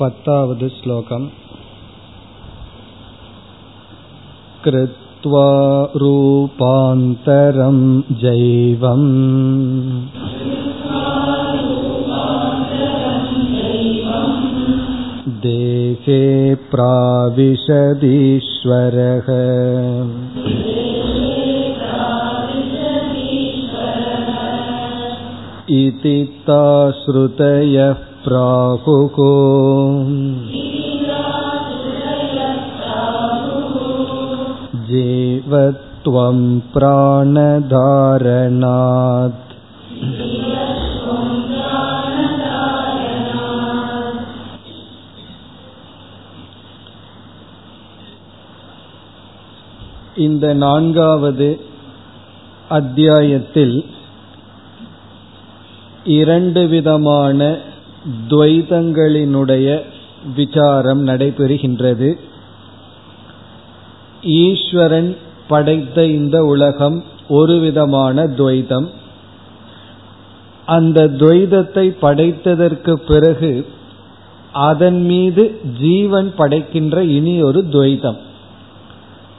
पतावद् श्लोकम् कृत्वा रूपान्तरं जैवम् देहे प्राविशदीश्वरः इति ताश्रुतयः प्राहुः जीवत्वं प्राणधारणात् இந்த நான்காவது அத்தியாயத்தில் இரண்டு விதமான துவைதங்களினுடைய விசாரம் நடைபெறுகின்றது. ஈஸ்வரன் படைத்த இந்த உலகம் ஒரு விதமான துவைதம். அந்த துவைதத்தை படைத்ததற்கு பிறகு அதன் மீது ஜீவன் படைக்கின்ற இனி ஒரு துவைதம்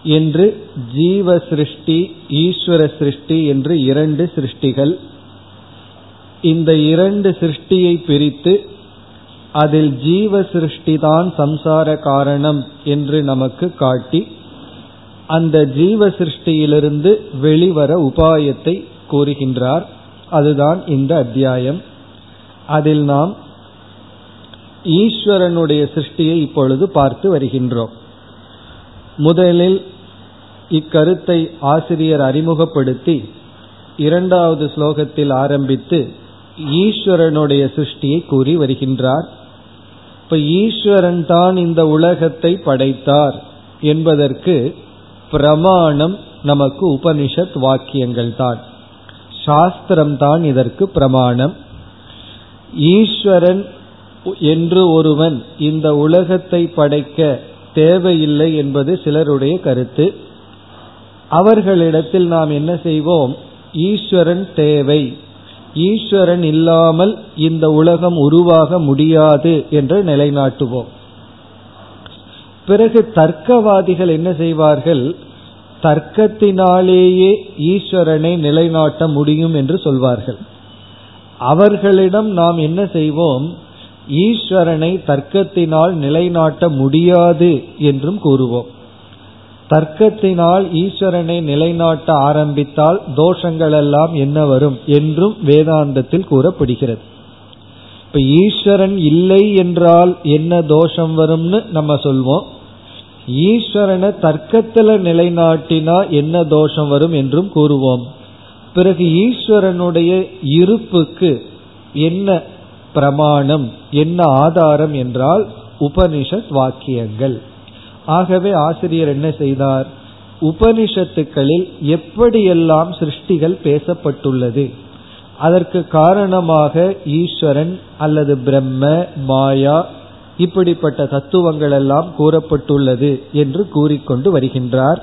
என்று ஜீவ சிருஷ்டி ஈஸ்வர சிருஷ்டி என்று இரண்டு சிருஷ்டிகள் இந்த இரண்டு சிருஷ்டியை பிரித்து அதில் ஜீவ சிருஷ்டி தான் சம்சார காரணம் என்று நமக்கு காட்டி அந்த ஜீவ சிருஷ்டியிலிருந்து வெளிவர உபாயத்தை கூறுகின்றார். அதுதான் இந்த அத்தியாயம். அதில் நாம் ஈஸ்வரனுடைய சிருஷ்டியை இப்பொழுது பார்த்து வருகின்றோம். முதலில் இக்கருத்தை ஆசிரியர் அறிமுகப்படுத்தி இரண்டாவது ஸ்லோகத்தில் ஆரம்பித்து ஈஸ்வரனுடைய சிருஷ்டியை கூறி வருகின்றார். இப்ப ஈஸ்வரன் தான் இந்த உலகத்தை படைத்தார் என்பதற்கு பிரமாணம் நமக்கு உபனிஷத் வாக்கியங்கள் தான். சாஸ்திரம் தான் இதற்கு பிரமாணம். ஈஸ்வரன் என்று ஒருவன் இந்த உலகத்தை படைக்க தேவையில்லை என்பது சிலருடைய கருத்து. அவர்களிடத்தில் நாம் என்ன செய்வோம்? ஈஸ்வரன் தேவை. ஈஸ்வரன் இல்லாமல் இந்த உலகம் உருவாக முடியாது என்று நிலைநாட்டுவோம். பிறகு தர்க்கவாதிகள் என்ன செய்வார்கள்? தர்க்கத்தினாலேயே ஈஸ்வரனை நிலைநாட்ட முடியும் என்று சொல்வார்கள். அவர்களிடம் நாம் என்ன செய்வோம்? ஈஸ்வரனை தர்க்கத்தினால் நிலைநாட்ட முடியாது என்றும் கூறுவோம். தர்க்கத்தினால் ஈஸ்வரனை நிலைநாட்ட ஆரம்பித்தால் தோஷங்கள் எல்லாம் என்ன வரும் என்றும் வேதாந்தத்தில் கூறப்படுகிறது. இப்ப ஈஸ்வரன் இல்லை என்றால் என்ன தோஷம் வரும்னு நம்ம சொல்வோம். ஈஸ்வரனை தர்க்கத்துல நிலைநாட்டினா என்ன தோஷம் வரும் என்றும் கூறுவோம். பிறகு ஈஸ்வரனுடைய இருப்புக்கு என்ன பிரமாணம் என்ன ஆதாரம் என்றால் உபனிஷத் வாக்கியங்கள். ஆகவே ஆசிரியர் என்ன செய்தார்? உபனிஷத்துக்களில் எப்படியெல்லாம் சிருஷ்டிகள் பேசப்பட்டுள்ளது? அதற்கு காரணமாக ஈஸ்வரன் அல்லது பிரம்ம மாயா இப்படிப்பட்ட தத்துவங்கள் எல்லாம் கூறப்பட்டுள்ளது என்று கூறிக்கொண்டு வருகின்றார்.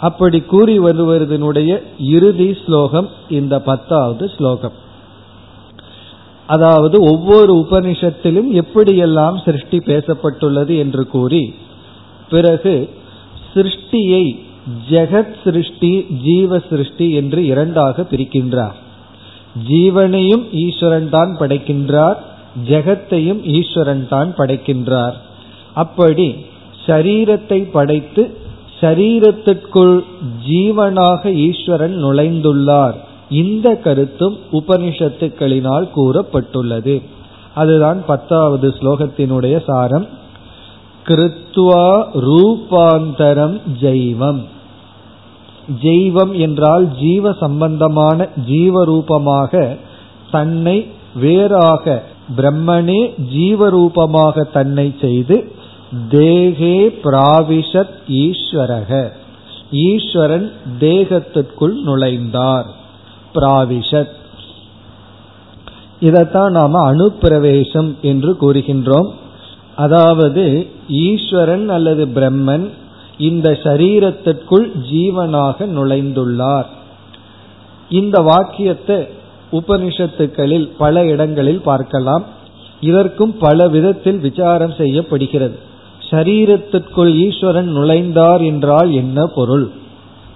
அப்படி கூறி வருவதனுடைய இறுதி ஸ்லோகம் இந்த பத்தாவது ஸ்லோகம். அதாவது ஒவ்வொரு உபனிஷத்திலும் எப்படியெல்லாம் சிருஷ்டி பேசப்பட்டுள்ளது என்று கூறி பிறகு சிருஷ்டியை ஜெகத் சிருஷ்டி ஜீவ சிருஷ்டி என்று இரண்டாக பிரிக்கின்றார். ஜீவனையும் ஈஸ்வரன் தான் படைக்கின்றார் ஜெகத்தையும் ஈஸ்வரன் தான் படைக்கின்றார். அப்படி சரீரத்தை படைத்து சரீரத்திற்குள் ஜீவனாக ஈஸ்வரன் நுழைந்துள்ளார். இந்த கருத்தும் உபனிஷத்துக்களினால் கூறப்பட்டுள்ளது. அதுதான் பத்தாவது ஸ்லோகத்தினுடைய சாரம். கிருத்வா ரூபாந்தரம் ஜெய்வம். ஜெய்வம் என்றால் ஜீவ சம்பந்தமான ஜீவரூபமாக தன்னை வேறாக பிரம்மனே ஜீவரூபமாக தன்னை செய்து தேகே பிராவிஷத் ஈஸ்வரக. ஈஸ்வரன் தேகத்திற்குள் நுழைந்தார். பிராவிஷத். இதைத்தான் நாம அணுப்பிரவேசம் என்று கூறுகின்றோம். அதாவது ஈஸ்வரன் அல்லது பிரம்மன் இந்த சரீரத்திற்குள் ஜீவனாக நுழைந்துள்ளார். இந்த வாக்கியத்தை உபனிஷத்துக்களில் பல இடங்களில் பார்க்கலாம். இதற்கும் பல விதத்தில் விசாரம் செய்யப்படுகிறது. சரீரத்திற்குள் ஈஸ்வரன் நுழைந்தார் என்றால் என்ன பொருள்?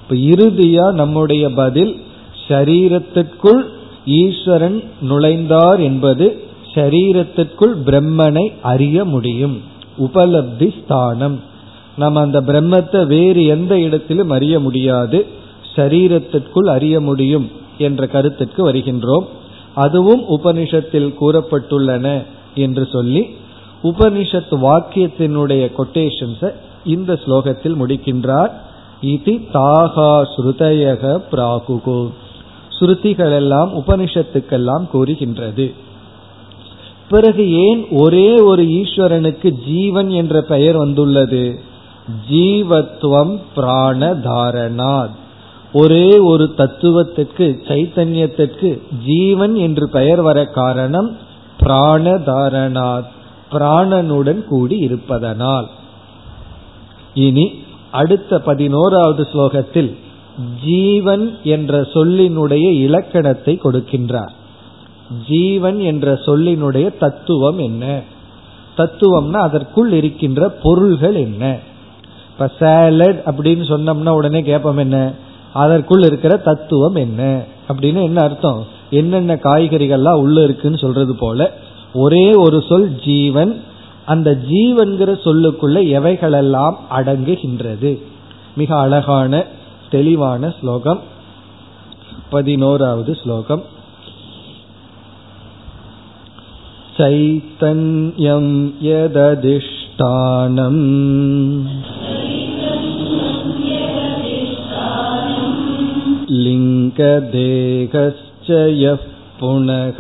இப்ப இறுதியா நம்முடைய பதில் சரீரத்திற்குள் ஈஸ்வரன் நுழைந்தார் என்பது சரீரத்திற்குள் பிரம்மனை அறிய முடியும். உபலப்தி ஸ்தானம். நம்ம அந்த பிரம்மத்தை வேறு எந்த இடத்திலும் அறிய முடியாது. சரீரத்திற்குள் அறிய முடியும் என்ற கருத்துக்கு வருகின்றோம். அதுவும் உபனிஷத்தில் கூறப்பட்டுள்ளன என்று சொல்லி உபனிஷத் வாக்கியத்தினுடைய கொட்டேஷன்ஸை இந்த ஸ்லோகத்தில் முடிக்கின்றார். இது தாகா ஸ்ருதயக பிராகுகோ. ஸ்ருதிகளெல்லாம் உபனிஷத்துக்கெல்லாம் கூறுகின்றது. பிறகு ஏன் ஒரே ஒரு ஈஸ்வரனுக்கு ஜீவன் என்ற பெயர் வந்துள்ளது? ஜீவத்துவம் பிராணதாரணாத். ஒரே ஒரு தத்துவத்திற்கு சைத்தன்யத்திற்கு ஜீவன் என்று பெயர் வர காரணம் பிராணதாரணாத். பிராணனுடன் கூடி இருப்பதனால். இனி அடுத்த பதினோராவது ஸ்லோகத்தில் ஜீவன் என்ற சொல்லினுடைய இலக்கணத்தை கொடுக்கின்றார். ஜீவன் என்ற சொல்லினுடைய தத்துவம் என்ன? தத்துவம்னா அதற்குள் இருக்கின்ற பொருள்கள் என்ன? இப்ப சேலட் அப்படின்னு சொன்னோம்னா உடனே கேட்போம் என்ன? அதற்குள் இருக்கிற தத்துவம் என்ன? அப்படின்னு என்ன அர்த்தம்? என்னென்ன காய்கறிகள்லாம் உள்ள இருக்குன்னு சொல்றது போல ஒரே ஒரு சொல் ஜீவன் அந்த ஜீவன்கிற சொல்லுக்குள்ள எவைகளெல்லாம் அடங்குகின்றது? மிக அழகான தெளிவான ஸ்லோகம். பதினோராவது ஸ்லோகம். चैतन्यं यदधिष्ठानम् लिङ्गदेहश्च यः पुनः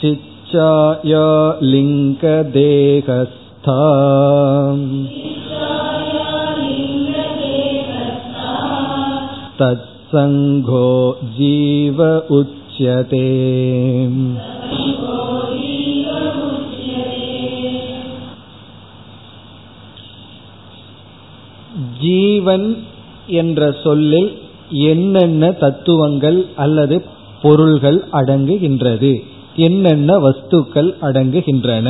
चिच्चाया लिङ्गदेहस्था तत्सङ्घो जीव उच्यते ஜீவன் என்ற சொல்லில் என்னென்ன தத்துவங்கள் அல்லது பொருள்கள் அடங்குகின்றது என்னென்ன வஸ்துக்கள் அடங்குகின்றன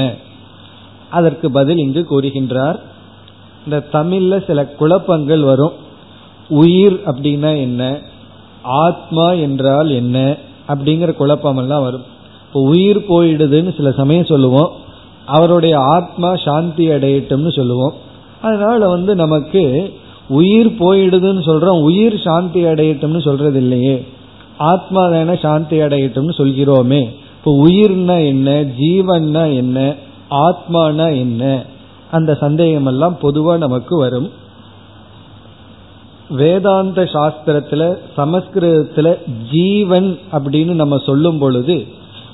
அதற்கு பதில் இங்கு கூறுகின்றார் இந்த தமிழ்ல சில குழப்பங்கள் வரும் உயிர் அப்படின்னா என்ன ஆத்மா என்றால் என்ன? அப்படிங்கிற குழப்பமெல்லாம் வரும். இப்போ உயிர் போயிடுதுன்னு சில சமயம் சொல்லுவோம். அவருடைய ஆத்மா சாந்தி அடையட்டும்னு சொல்லுவோம். அதனால வந்து நமக்கு உயிர் போயிடுதுன்னு சொல்றோம். உயிர் சாந்தி அடையட்டும்னு சொல்றது இல்லையே ஆத்மா தானே சாந்தி அடையட்டும்னு சொல்கிறோமே. இப்போ உயிர்னா என்ன? ஜீவன்னா என்ன? ஆத்மானா என்ன? அந்த சந்தேகம் எல்லாம் பொதுவா நமக்கு வரும். வேதாந்த சாஸ்திரத்துல சமஸ்கிருதத்துல ஜீவன் அப்படின்னு நம்ம சொல்லும் பொழுது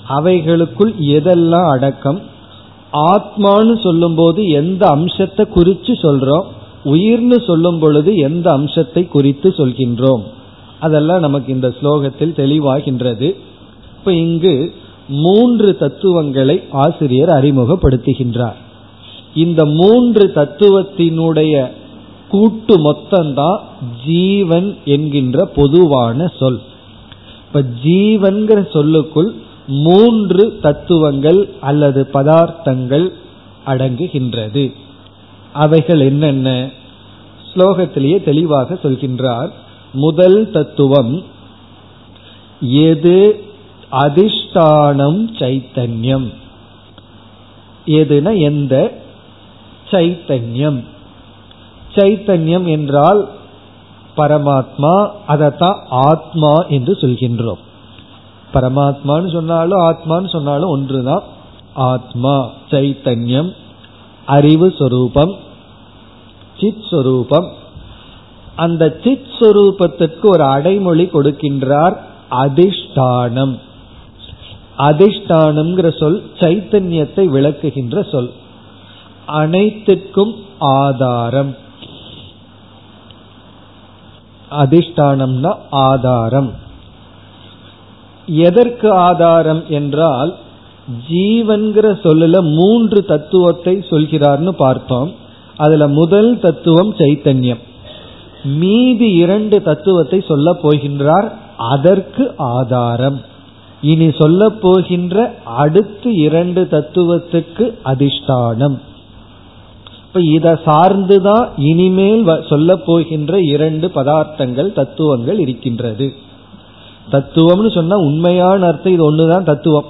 அவைகளுக்குள் எதெல்லாம் அடக்கம் ஆத்மான்னு சொல்லும் போது எந்த அம்சத்தை குறித்து சொல்றோம் உயிர்னு சொல்லும் பொழுது எந்த அம்சத்தை குறித்து சொல்கின்றோம். அதெல்லாம் நமக்கு இந்த ஸ்லோகத்தில் தெளிவாகின்றது. இப்ப இங்கு மூன்று தத்துவங்களை ஆசிரியர் அறிமுகப்படுத்துகின்றார். இந்த மூன்று தத்துவத்தினுடைய கூட்டு மொத்தம்தான் ஜீவன் என்கின்ற பொதுவான சொல். இப்ப ஜீவன்கிற சொல்லுக்குள் மூன்று தத்துவங்கள் அல்லது பதார்த்தங்கள் அடங்குகின்றது. அவைகள் என்னென்ன? ஸ்லோகத்திலேயே தெளிவாக சொல்கின்றார். முதல் தத்துவம் எது அதிஷ்டானம் சைத்தன்யம். எதுன எந்த? சைத்தன்யம். சைத்தன்யம் என்றால் பரமாத்மா அதைத்தான் ஆத்மா என்று சொல்கின்றோம். பரமாத்மான்னு சொன்னாலும் ஆத்மான்னு சொன்னாலும் ஒன்றுதான். ஆத்மா சைத்தன்யம் அறிவு சொரூபம் சித் சொரூபம். அந்த சித் சொரூபத்திற்கு ஒரு அடைமொழி கொடுக்கின்றார் அதிஷ்டானம். அதிஷ்டானம்ங்கிற சொல் சைத்தன்யத்தை விளக்குகின்ற சொல். அனைத்திற்கும் ஆதாரம். அதிஷ்டானம்னா ஆதாரம். எதற்கு ஆதாரம் என்றால் ஜீவன்கிற சொல்லல மூன்று தத்துவத்தை சொல்கிறார்னு பார்த்தோம். அதுல முதல் தத்துவம் சைத்தன்யம். மீதி இரண்டு தத்துவத்தை சொல்ல போகின்றார் அதற்கு ஆதாரம். இனி சொல்ல போகின்ற அடுத்து இரண்டு தத்துவத்துக்கு அதிஷ்டானம். இப்ப இதை சார்ந்துதான் இனிமேல் சொல்ல போகின்ற இரண்டு பதார்த்தங்கள் தத்துவங்கள் இருக்கின்றது. தத்துவம்னு சொன்னா உண்மையான அர்த்தம் இது ஒண்ணுதான் தத்துவம்.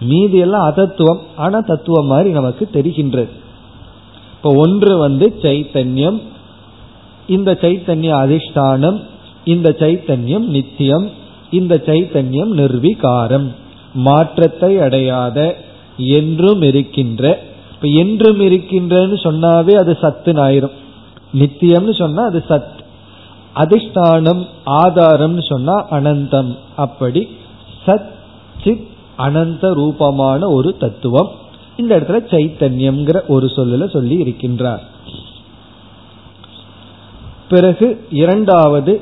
மீதி எல்லாம் அதத்துவம். ஆனா தத்துவம் மாதிரி நமக்கு தெரிகின்றது. இப்ப ஒன்று வந்து சைத்தன்யம் இந்த சைத்தன்ய அதிஷ்டானம் இந்த சைத்தன்யம் நித்தியம் இந்த சைத்தன்யம் நிர்விகாரம். மாற்றத்தை அடையாத என்றும் இருக்கின்ற இப்ப என்றும் இருக்கின்றன்னு சொன்னாவே அது சத்துன்னு ஆயிரும். நித்தியம்னு சொன்னா அது சத். அதிஷ்டானம் ஆதாரம்னு சொன்னா அனந்தம். அப்படி சத் சித் அனந்த ரூபமான ஒரு தத்துவம். இந்த இடத்துல சைத்தன்யம்ங்கிற ஒரு சொல்லுல சொல்லி இருக்கின்றார். பிறகு இரண்டாவது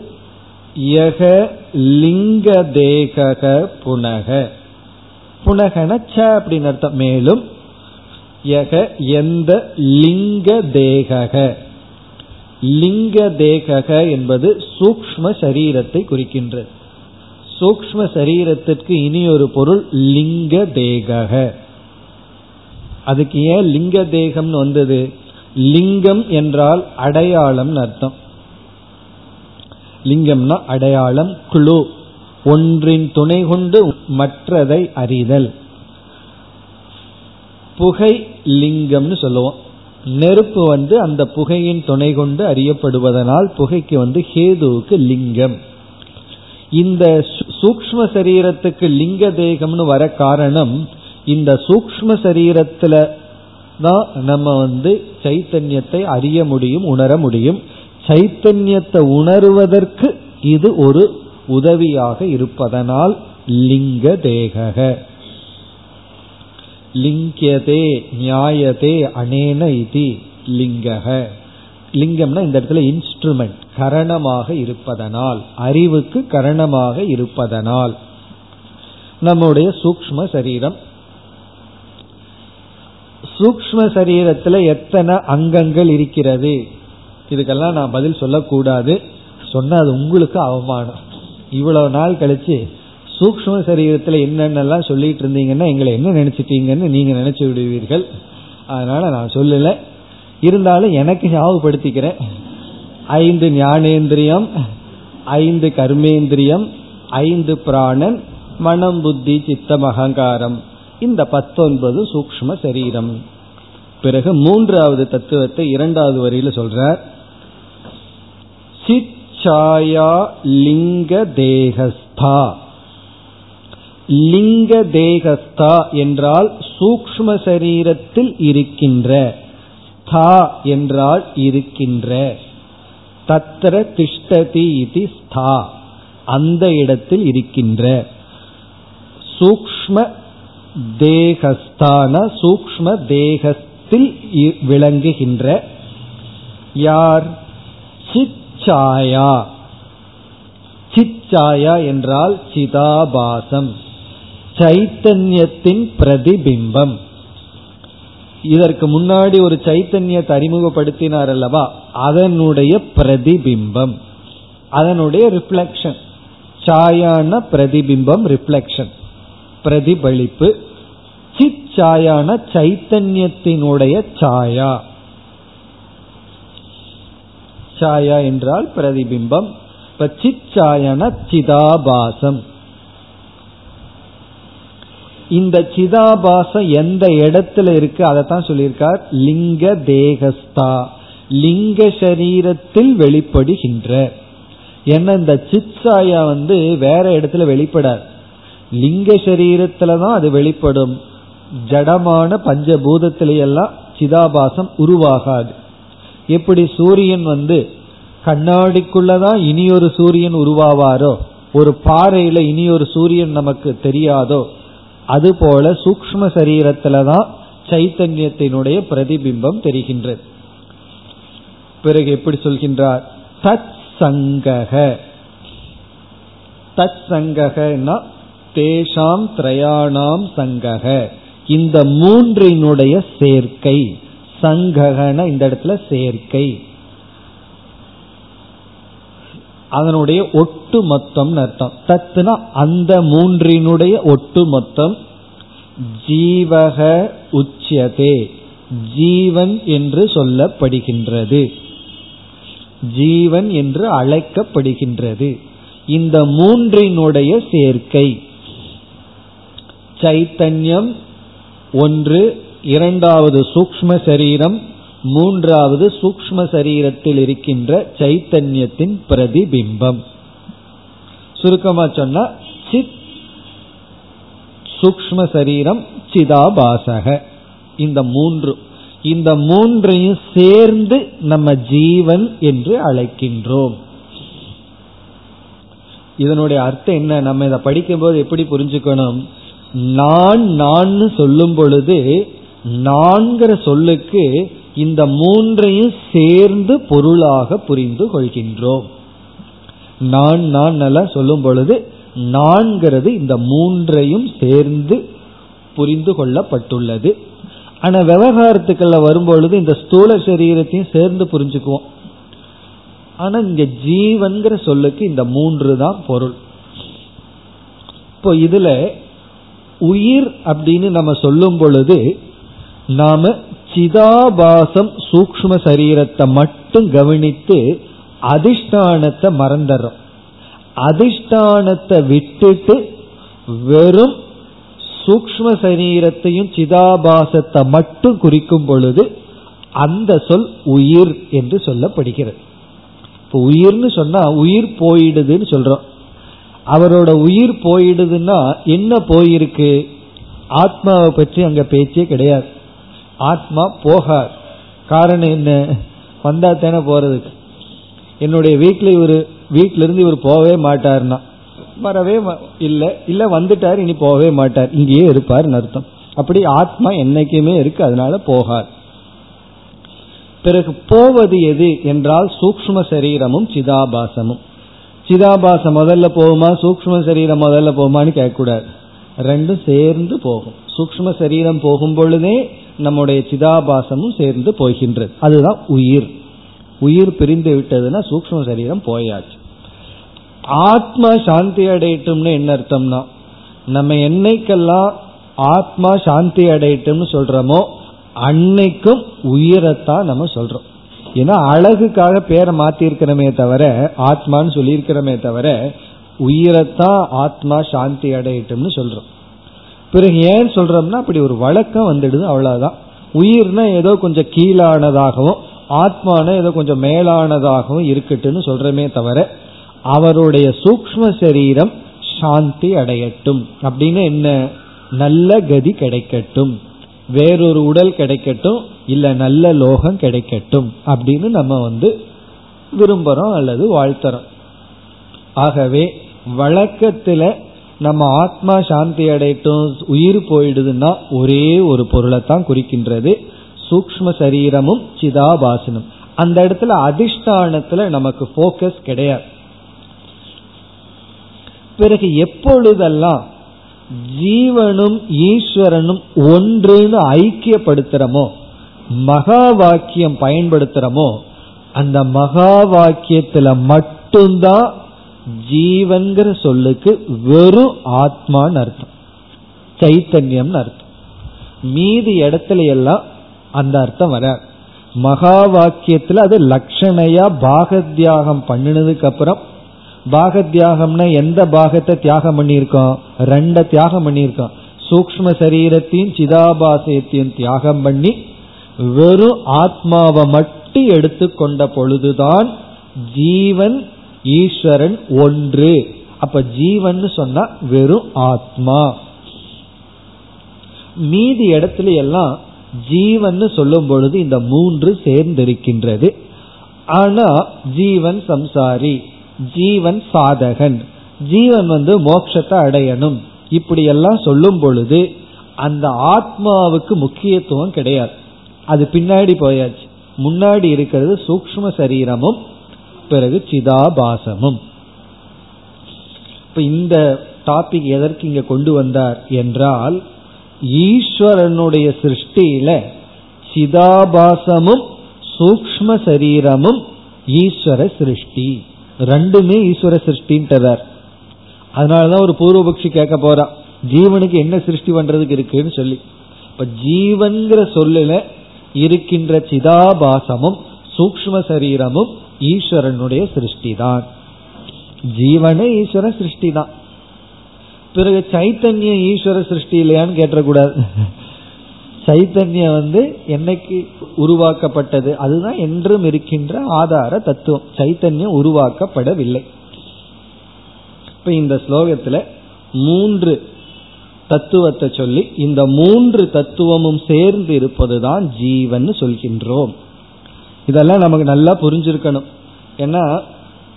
யக லிங்க தேக புனக. புனகன ச அப்படின்னு அர்த்தம். மேலும் யக எந்த லிங்க தேகக. லிங்க தேகக என்பது சூக்ம சரீரத்தை குறிக்கின்றது. சூக்ம சரீரத்திற்கு இனி ஒரு பொருள் லிங்க தேகக. அதுக்கு ஏன் லிங்க தேகம்னு வந்தது? லிங்கம் என்றால் அடையாளம் அர்த்தம். லிங்கம்னா அடையாளம் குழு ஒன்றின் துணை கொண்டு மற்றதை அறிதல். புகை லிங்கம்னு சொல்லுவோம். நெருப்பு வந்து அந்த புகையின் துணை கொண்டு அறியப்படுவதனால் புகைக்கு வந்து ஹேதுவுக்கு லிங்கம். இந்த சூக்ம சரீரத்துக்கு லிங்க தேகம்னு வர காரணம் இந்த சூக்ம சரீரத்துல தான் நம்ம வந்து சைத்தன்யத்தை அறிய முடியும் உணர முடியும். சைத்தன்யத்தை உணருவதற்கு இது ஒரு உதவியாக இருப்பதனால் லிங்க தேக லிங்கியதே நியாயதே அனேன இது லிங்கக. லிங்கம்னா இந்த இடத்துல இன்ஸ்ட்ருமெண்ட் கரணமாக இருப்பதனால் அறிவுக்கு கரணமாக இருப்பதனால். நம்முடைய சூக்ம சரீரம். சூக்ம சரீரத்தில் எத்தனை அங்கங்கள் இருக்கிறது? இதுக்கெல்லாம் நான் பதில் சொல்லக்கூடாது. சொன்னால் அது உங்களுக்கு அவமானம். இவ்வளவு நாள் கழிச்சு சூக்ம சரீரத்துல என்னென்னலாம் சொல்லிட்டு இருந்தீங்கன்னா எங்களை என்ன நினைச்சிட்டீங்கன்னு நீங்க நினைச்சு விடுவீர்கள். அதனால நான் சொல்லல. இருந்தாலும் எனக்கு ஞாபகப்படுத்திக்கிறேன். ஐந்து ஞானேந்திரியம் ஐந்து கர்மேந்திரியம் ஐந்து பிராணன் மனம் புத்தி சித்தம் அகங்காரம். இந்த பத்தொன்பது சூக்ம சரீரம். பிறகு மூன்றாவது தத்துவத்தை இரண்டாவது வரியில சொல்றார். சிச்சாயா லிங்க தேகஸ்தா. லிங்க தேகஸ்தா என்றால் சூக்ம சரீரத்தில் இருக்கின்ற ஸ்தா என்றால் இருக்கின்ற தத்திர திஷ்டதி இது ஸ்தா அந்த இடத்தில் இருக்கின்ற. சூக்ம தேகஸ்தான சூக்ம தேகத்தில் விளங்குகின்ற யார்? சிச்சாயா. சிச்சாயா என்றால் சிதாபாசம். சைத்தன்யத்தின் பிரதிபிம்பம். இதற்கு முன்னாடி ஒரு சைத்தன்யத்தை அறிமுகப்படுத்தினார் அல்லவா அதனுடைய பிரதிபிம்பம். அதனுடைய ரிஃப்ளெக்ஷன் சாயான பிரதிபிம்பம் ரிஃப்ளெக்ஷன் பிரதிபலிப்பு. சித் சாயான சைத்தன்யத்தினுடைய சாயா. சாயா என்றால் பிரதிபிம்பம். இப்ப சித் சிதாபாசம். இந்த சிதாபாசம் எந்த இடத்துல இருக்கு? அதைத்தான் சொல்லியிருக்கார். லிங்க தேகஸ்தா. லிங்க சரீரத்தில் வெளிப்படுகின்ற. ஏன்னா இந்த சித்சாயா வந்து வேற இடத்துல வெளிப்படாது லிங்க சரீரத்துல தான் அது வெளிப்படும். ஜடமான பஞ்சபூதத்திலையெல்லாம் சிதாபாசம் உருவாகாது. எப்படி சூரியன் வந்து கண்ணாடிக்குள்ளதான் இனியொரு சூரியன் உருவாவாரோ? ஒரு பாறையில இனியொரு சூரியன் நமக்கு தெரியாதோ? அதுபோல சூக்ம சரீரத்துலதான் சைத்தன்யத்தினுடைய பிரதிபிம்பம் தெரிகின்றது. பிறகு எப்படி சொல்கின்றார்? தத் சங்கக தத் சங்ககன்னா தேஷாம் திரயாணாம் சங்கக. இந்த மூன்றினுடைய சேர்க்கை. சங்ககன இந்த இடத்துல சேர்க்கை. அதனுடைய ஒட்டு மொத்தம் அர்த்தம். தத்துனா அந்த மூன்றினுடைய ஒட்டு மொத்தம் ஜீவக உச்சியதே. ஜீவன் என்று சொல்லப்படுகின்றது. ஜீவன் என்று அழைக்கப்படுகின்றது. இந்த மூன்றினுடைய சேர்க்கை. சைத்தன்யம் ஒன்று இரண்டாவது சூக்ம சரீரம் மூன்றாவது சூக்ம சரீரத்தில் இருக்கின்ற சைத்தன்யத்தின் பிரதிபிம்பம். சுருக்கமா சொன்னா சித் சூக்ம சரீரம் சிதாபாசக. இந்த மூன்று இந்த மூன்றையும் சேர்ந்து நம்ம ஜீவன் என்று அழைக்கின்றோம். இதனுடைய அர்த்தம் என்ன? நம்ம இதை படிக்கும்போது எப்படி புரிஞ்சுக்கணும்? நான் நான் சொல்லும் பொழுது நான்கிற சொல்லுக்கு இந்த மூன்றையும் சேர்ந்து பொருளாக புரிந்து கொள்கின்றோம். நான் நான் நல்லா சொல்லும் பொழுது நான்கிறது இந்த மூன்றையும் சேர்ந்து புரிந்து கொள்ளப்பட்டுள்ளது. ஆனா விவகாரத்துக்கள்ல வரும்பொழுது இந்த ஸ்தூல சரீரத்தையும் சேர்ந்து புரிஞ்சுக்குவோம். ஆனா இங்க ஜீவன்கிற சொல்லுக்கு இந்த மூன்று தான் பொருள். இப்போ இதுல உயிர் அப்படின்னு நம்ம சொல்லும் பொழுது நாம சிதாபாசம் சூக்ம சரீரத்தை மட்டும் கவனித்து அதிஷ்டானத்தை மறந்துடுறோம். அதிஷ்டானத்தை விட்டுட்டு வெறும் சூக்ம சரீரத்தையும் சிதாபாசத்தை மட்டும் குறிக்கும் பொழுது அந்த சொல் உயிர் என்று சொல்லப்படுகிறது. இப்போ உயிர்னு சொன்னா உயிர் போயிடுதுன்னு சொல்றோம். அவரோட உயிர் போயிடுதுன்னா என்ன போயிருக்கு? ஆத்மாவை பற்றி அங்க பேச்சே கிடையாது. ஆத்மா போகாது. காரணம் என்ன? வந்தா தானே போறதுக்கு. என்னுடைய வீட்டில் இவர் வீட்டில இருந்து இவர் போகவே மாட்டார்னா வரவே இல்லை இல்லை வந்துட்டார் இனி போகவே மாட்டார். இங்கேயே இருப்பார் அர்த்தம். அப்படி ஆத்மா என்னைக்குமே இருக்கு அதனால போகார் பிறகு போவது எது என்றால் சூக்ம சரீரமும் சிதாபாசமும். சிதாபாசம் முதல்ல போகுமா சூக்ம சரீரம் முதல்ல போகுமான்னு கேட்கக்கூடாது. ரெண்டும் சேர்ந்து போகும். சூக்ம சரீரம் போகும் பொழுதே நம்முடைய சிதாபாசமும் சேர்ந்து போகின்றது. அதுதான் உயிர். உயிர் பிரிந்து விட்டதுன்னா சூக்ம சரீரம் போயாச்சு. ஆத்மா சாந்தி அடையட்டும்னு என்ன அர்த்தம்னா நம்ம என்னைக்கெல்லாம் ஆத்மா சாந்தி அடையட்டும்னு சொல்றோமோ அன்னைக்கும் உயிரைத்தான் நம்ம சொல்றோம். ஏன்னா அழகுக்காக பேரை மாத்திருக்கிறமே தவிர ஆத்மான்னு சொல்லியிருக்கிறோமே தவிர உயிரைத்தான் ஆத்மா சாந்தி அடையட்டும்னு சொல்றோம். பிறகு ஏன் சொல்றோம்னா அப்படி ஒரு வழக்கம் வந்துடுது அவ்வளவுதான். உயிர்னா ஏதோ கொஞ்சம் கீழானதாகவும் ஆத்மான ஏதோ கொஞ்சம் மேலானதாகவும் இருக்கட்டும்னு சொல்றமே தவிர அவருடைய சூக்ம சரீரம் சாந்தி அடையட்டும். அப்படின்னு என்ன? நல்ல கதி கிடைக்கட்டும். வேறொரு உடல் கிடைக்கட்டும் இல்ல நல்ல லோகம் கிடைக்கட்டும் அப்படின்னு நம்ம வந்து விரும்புறோம் அல்லது வாழ்த்துறோம். ஆகவே வழக்கத்துல நம்ம ஆத்மா சாந்தி அடையட்டும் உயிர் போயிடுதுன்னா ஒரே ஒரு பொருளை தான் குறிக்கின்றது. சூக்ம சரீரமும் சிதாபாசனம். அந்த இடத்துல அதிஷ்டானத்துல நமக்கு போக்கஸ் கிடையாது. பிறகு எப்பொழுதெல்லாம் ஜீவனும் ஈஸ்வரனும் ஒன்றுன்னு ஐக்கியப்படுத்துறமோ மகா வாக்கியம் பயன்படுத்துறமோ அந்த மகா வாக்கியத்துல மட்டும்தான் ஜீவன்கிற சொல்லுக்கு வெறும் ஆத்மான்னு அர்த்தம். சைத்தன்யம்னு அர்த்தம். மீதி இடத்துல எல்லாம் அந்த அர்த்தம் வர மகா வாக்கியத்துல அது லட்சணையா பாகத்தியாகம் பண்ணினதுக்கு அப்புறம் பாகத்தியாகம்னா எந்த பாகத்தை தியாகம் பண்ணியிருக்கோம்? ரெண்ட தியாகம் பண்ணியிருக்கோம். சூக்ம சரீரத்தையும் சிதாபாசயத்தையும் தியாகம் பண்ணி வெறும் ஆத்மாவை மட்டும் எடுத்துக்கொண்ட பொழுதுதான் ஜீவன் ஈஸ்வரன் ஒன்று. அப்ப ஜீவன் சொன்னா வெறும் ஆத்மா. மீதி இடத்துல எல்லாம் ஜீவன் சொல்லும் பொழுது இந்த மூன்று சேர்ந்திருக்கின்றது. ஆனா ஜீவன் சம்சாரி ஜீவன் சாதகன். ஜீவன் வந்து மோட்சத்தை அடையணும். இப்படி எல்லாம் சொல்லும் பொழுது அந்த ஆத்மாவுக்கு முக்கியத்துவம் கிடையாது. அது பின்னாடி போயாச்சு. முன்னாடி இருக்கிறது சூக்ம சரீரமும் பிறகு சிதாபாசமும். இப்ப இந்த டாபிக் எதற்கு இங்க கொண்டு வந்தார் என்றால் ஈஸ்வரனுடைய சிருஷ்டியில சிதாபாசமும் சூக்ம சரீரமும் ஈஸ்வர சிருஷ்டி. ரெண்டுமே ஈஸ்வர சிருஷ்டின்றார் அதனாலதான் ஒரு பூர்வபக்ஷி கேட்க போறான் ஜீவனுக்கு என்ன சிருஷ்டி பண்றதுக்கு இருக்குன்னு சொல்லி. இப்ப ஜீவன்கிற சொல்லுல இருக்கின்ற சிதாபாசமும் சூக்ம சரீரமும் ஈஸ்வரனுடைய சிருஷ்டி தான் ஜீவனே ஈஸ்வர சிருஷ்டி தான் பிறகு சைத்தன்யம் ஈஸ்வர சிருஷ்டி இல்லையான்னு கேட்டக்கூடாது. சைத்தன்யம் வந்து என்னைக்கு உருவாக்கப்பட்டது? அதுதான் என்றும் இருக்கின்ற ஆதார தத்துவம். சைத்தன்யம் உருவாக்கப்படவில்லை. இப்ப இந்த ஸ்லோகத்துல மூன்று தத்துவத்தை சொல்லி இந்த மூன்று தத்துவமும் சேர்ந்து இருப்பதுதான் ஜீவன் சொல்கின்றோம். இதெல்லாம் நமக்கு நல்லா புரிஞ்சிருக்கணும். ஏன்னா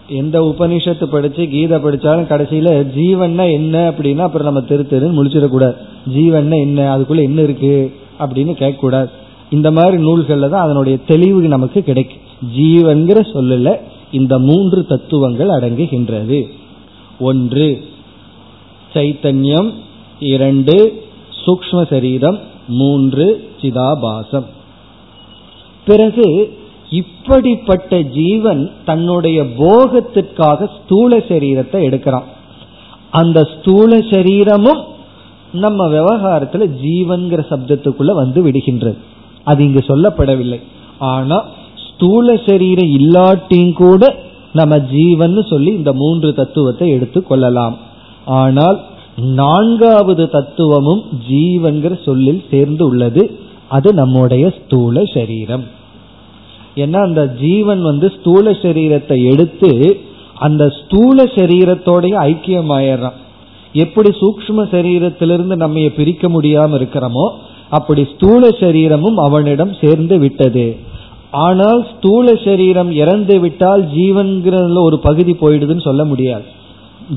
எந்த உபனிஷத்து படிச்சு கீதை படிச்சாலும் கடைசியில ஜீவன்னா என்ன அப்படின்னா அப்புறம் நம்ம தெரு தெரு முழிச்சிடக்கூடாது. ஜீவன்னா என்ன? அதுக்குள்ள என்ன இருக்கு? அப்படின்னு கேட்கக்கூடாது. இந்த மாதிரி நூல்கள்ல தான் அதனுடைய தெளிவு நமக்கு கிடைக்கும். ஜீவன்கிற சொல்லல இந்த மூன்று தத்துவங்கள் அடங்குகின்றது. ஒன்று சைத்தன்யம். இரண்டு சூக்ம சரீரம். மூன்று சிதாபாசம். பிறகு இப்படிப்பட்ட ஜீவன் தன்னுடைய போகத்திற்காக ஸ்தூல சரீரத்தை எடுக்கிறான். அந்த ஸ்தூல சரீரமும் நம்ம விவகாரத்துல ஜீவன்கிற சப்தத்துக்குள்ள வந்து விடுகின்றது. அது இங்கு சொல்லப்படவில்லை. ஆனா ஸ்தூல சரீரம் இல்லாட்டியும் கூட நம்ம ஜீவன் சொல்லி இந்த மூன்று தத்துவத்தை எடுத்துக் கொள்ளலாம். ஆனால் நான்காவது தத்துவமும் ஜீவன்கிற சொல்லில் சேர்ந்து உள்ளது. அது நம்முடைய ஸ்தூல சரீரம். ஏன்னா அந்த ஜீவன் வந்து ஸ்தூல சரீரத்தை எடுத்து அந்த ஸ்தூல சரீரத்தோடைய ஐக்கியமாயிடுறான். எப்படி சூக்ம சரீரத்திலிருந்து நம்ம பிரிக்க முடியாம இருக்கிறோமோ அப்படி ஸ்தூல சரீரமும் அவனிடம் சேர்ந்து விட்டது. ஆனால் ஸ்தூல சரீரம் இறந்து விட்டால் ஜீவன்கிறதுல ஒரு பகுதி போயிடுதுன்னு சொல்ல முடியாது.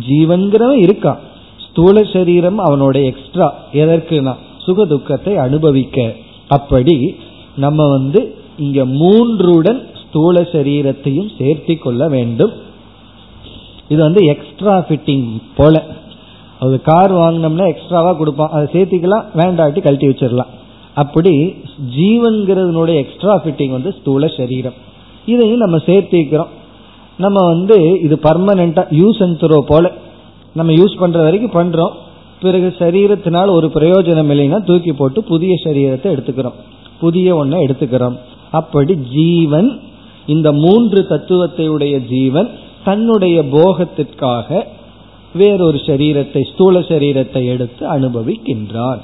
ஜீவன்கிறவன் இருக்கான். ஸ்தூல சரீரம் அவனோட எக்ஸ்ட்ரா எதற்குனா சுக துக்கத்தை அனுபவிக்க. அப்படி நம்ம வந்து இங்க மூன்றுடன் ஸ்தூல சரீரத்தையும் சேர்த்தி கொள்ள வேண்டும். இது வந்து எக்ஸ்ட்ரா ஃபிட்டிங் போல. அது கார் வாங்கினோம்னா எக்ஸ்ட்ராவா கொடுப்பான் அதை சேர்த்திக்கலாம் வேண்டாட்டி கழட்டி வச்சிடலாம். அப்படி ஜீவன்கிறதுனுடைய எக்ஸ்ட்ரா ஃபிட்டிங் வந்து ஸ்தூல சரீரம். இதையும் நம்ம சேர்த்திக்கிறோம். நம்ம வந்து இது பர்மனண்டா யூஸ் அண்ட் த்ரோ போல. நம்ம யூஸ் பண்ற வரைக்கும் பண்றோம். பிறகு சரீரத்தினால் ஒரு பிரயோஜனம் இல்லைன்னா தூக்கி போட்டு புதிய சரீரத்தை எடுத்துக்கிறோம். புதிய ஒன்றை எடுத்துக்கிறோம். அப்படி ஜீவன் இந்த மூன்று தத்துவத்தையுடைய ஜீவன் தன்னுடைய போகத்திற்காக வேறொரு சரீரத்தை ஸ்தூல சரீரத்தை எடுத்து அனுபவிக்கின்றார்.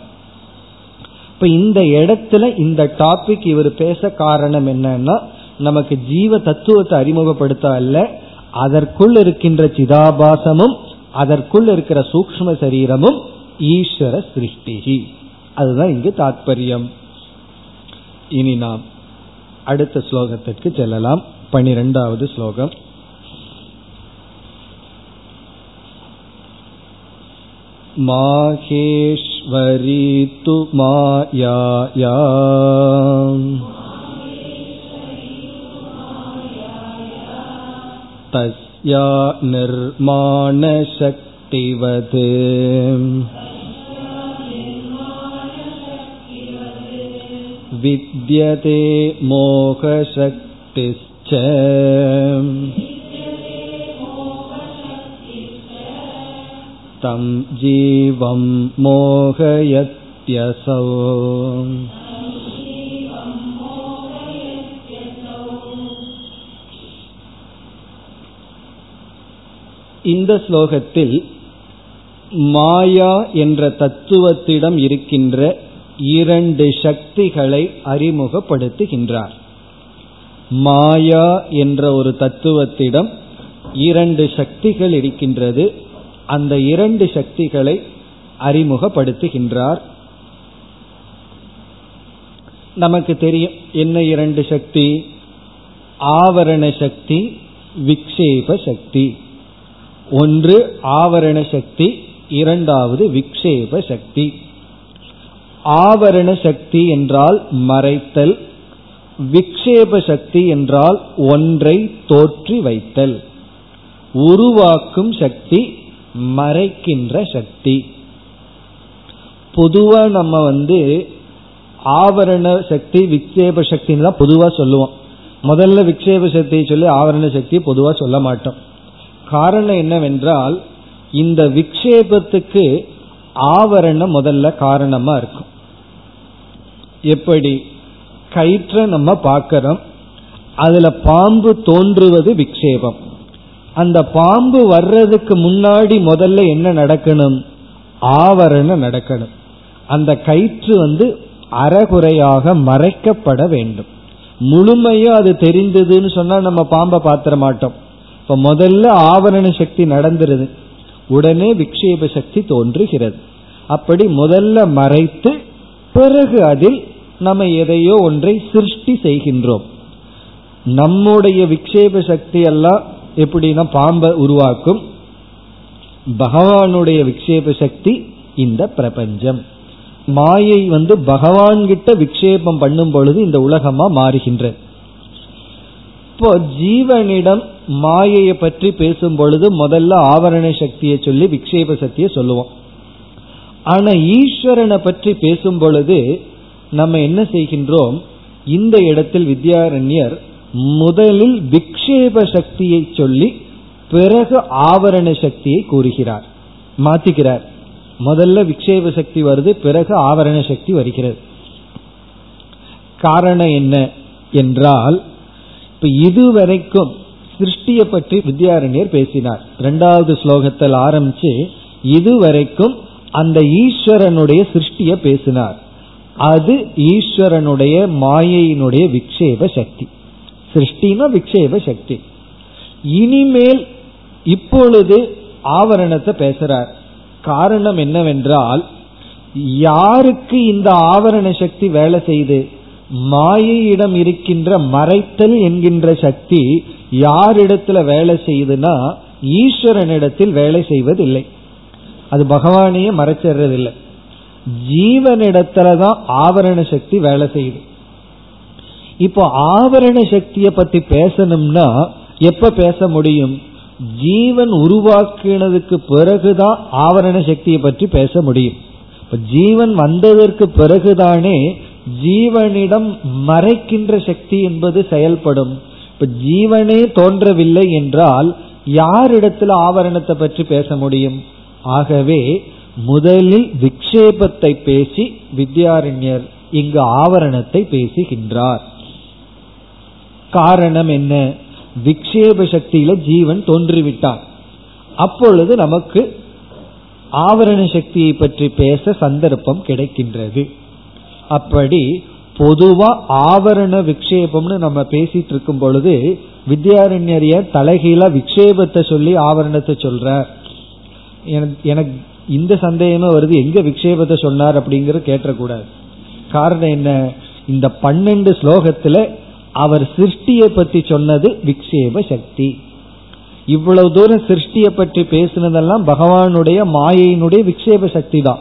இப்ப இந்த இடத்துல இந்த டாபிக் இவர் பேச காரணம் என்னன்னா நமக்கு ஜீவ தத்துவத்தை அறிமுகப்படுத்த அல்ல அதற்குள் இருக்கின்ற சிதாபாசமும் அதற்குள் இருக்கிற சூக்ம சரீரமும் ஈஸ்வர சிருஷ்டிகி. அதுதான் இங்கு தாத்பரியம். இனி நாம் அடுத்த ஸ்லோகத்திற்கு செல்லலாம் பனிரெண்டாவது ஸ்லோகம் माहेश्वरी तु मायाया तस्या निर्माणशक्तिवत् विद्यते मोहशक्तिश्च तं जीवं मोहयत्यसौ இந்த ஸ்லோகத்தில் மாயா என்ற தத்துவத்திடம் இருக்கின்ற இரண்டு சக்திகளை அறிமுகப்படுத்துகின்றார். மாயா என்ற ஒரு தத்துவத்திடம் இரண்டு சக்திகள் இருக்கின்றது. அந்த இரண்டு சக்திகளை அறிமுகப்படுத்துகின்றார். நமக்கு தெரியும் என்ன இரண்டு சக்தி? ஆவரண சக்தி விக்ஷேப சக்தி. ஒன்று ஆவரண சக்தி இரண்டாவது விக்ஷேப சக்தி. ஆவரண சக்தி என்றால் மறைத்தல் விக்ஷேப சக்தி என்றால் ஒன்றை தோற்றி வைத்தல். உருவாக்கும் சக்தி மறைக்கின்ற சக்தி. பொதுவா நம்ம வந்து ஆவரண சக்தி விக்ஷேப சக்தின்னு தான் பொதுவா சொல்லுவோம். முதல்ல விக்ஷேப சக்தியை சொல்லி ஆவரண சக்தியை பொதுவா சொல்ல மாட்டோம். காரணம் என்னவென்றால் இந்த விக்ஷேபத்துக்கு ஆவரணம் முதல்ல காரணமா இருக்கும். எப்படி? கயிற்ற நம்ம பார்க்கிறோம். அதுல பாம்பு தோன்றுவது விக்ஷேபம். அந்த பாம்பு வர்றதுக்கு முன்னாடி முதல்ல என்ன நடக்கணும்? ஆவரணம் நடக்கணும். அந்த கயிற்று வந்து அறகுறையாக மறைக்கப்பட வேண்டும். முழுமையும் அது தெரிந்ததுன்னு சொன்னா நம்ம பாம்பை பாத்திர மாட்டோம். இப்ப முதல்ல ஆவரண சக்தி நடந்துருது. உடனே விக்ஷேப சக்தி தோன்றுகிறது. அப்படி முதல்ல மறைத்து பிறகு அதில் நம்ம எதையோ ஒன்றை சிருஷ்டி செய்கின்றோம். நம்முடைய விக்ஷேப சக்தி எல்லாம் எப்படின்னா பாம்பை உருவாக்கும். பகவானுடைய விக்ஷேப சக்தி இந்த பிரபஞ்சம். மாயை வந்து பகவான் கிட்ட விக்ஷேபம் பண்ணும் பொழுது இந்த உலகமா மாறுகின்றது இப்போ ஜீவனிடம் மாயையை பற்றி பேசும் பொழுது முதல்ல ஆவரண சக்தியை சொல்லி விக்ஷேப சக்தியை சொல்லுவோம். ஆனா ஈஸ்வரனை பற்றி பேசும் பொழுது நம்ம என்ன செய்கின்றோம்? இந்த இடத்தில் வித்யாரண்யர் முதலில் விக்ஷேப சக்தியை சொல்லி பிறகு ஆவரண சக்தியை கூறுகிறார். மாத்திக்கிறார். முதல்ல விக்ஷேப சக்தி வருது பிறகு ஆவரண சக்தி வருகிறது. காரணம் என்ன என்றால் இப்ப இதுவரைக்கும் சிருஷ்டியை பற்றி வித்யாரண்யர் பேசினார். இரண்டாவது ஸ்லோகத்தில் ஆரம்பிச்சு இதுவரைக்கும் அந்த ஈஸ்வரனுடைய சிருஷ்டிய பேசினார். அது ஈஸ்வரனுடைய மாயையினுடைய விக்ஷேப சக்தி. சிருஷ்டினா விக்ஷேப சக்தி. இனிமேல் இப்பொழுது ஆவரணத்தை பேசுறார். காரணம் என்னவென்றால் யாருக்கு இந்த ஆவரண சக்தி வேலை செய்து? மாயையிடம் இருக்கின்ற மறைத்தல் என்கின்ற சக்தி யாரிடத்துல வேலை செய்யுதுன்னா ஈஸ்வரனிடத்தில் வேலை செய்வதில்லை. அது பகவானையே மறைச்சிடுறதில்லை. ஜீவனிடத்துலதான் ஆவரண சக்தி வேலை செய்யுது. இப்போ ஆவரண சக்தியை பத்தி பேசணும்னா எப்ப பேச முடியும்? ஜீவன் உருவாக்கினதுக்கு பிறகுதான் ஆவரண சக்தியை பற்றி பேச முடியும். இப்ப ஜீவன் வந்ததற்கு பிறகுதானே ஜீவனிடம் மறைக்கின்ற சக்தி என்பது செயல்படும். இப்ப ஜீவனே தோன்றவில்லை என்றால் யாரிடத்துல ஆவரணத்தை பற்றி பேச முடியும்? ஆகவே முதலில் விக்ஷேபத்தை பேசி வித்யாரண்யர் இங்கு ஆவரணத்தை பேசுகின்றார். காரணம் என்ன? விக்ஷேப சக்தியில ஜீவன் தோன்றிவிட்டான் அப்பொழுது நமக்கு ஆவரண சக்தியை பற்றி பேச சந்தர்ப்பம் கிடைக்கின்றது. அப்படி பொதுவா ஆவரண விக்ஷேபம்னு நம்ம பேசிட்டு இருக்கும் பொழுது வித்யாரண்யரிய தலைகீழா விக்ஷேபத்தை சொல்லி ஆவரணத்தை சொல்ற எனக்கு இந்த சந்தேகமே வருது எங்க விக்ஷேபத்தை சொன்னார் அப்படிங்கறது கேட்டக்கூடாது. காரணம் என்ன? இந்த பன்னெண்டு ஸ்லோகத்துல அவர் சிருஷ்டியை பற்றி சொன்னது விக்ஷேப சக்தி. இவ்வளவு தூரம் சிருஷ்டியை பற்றி பேசினதெல்லாம் பகவானுடைய மாயையினுடைய விக்ஷேப சக்தி தான்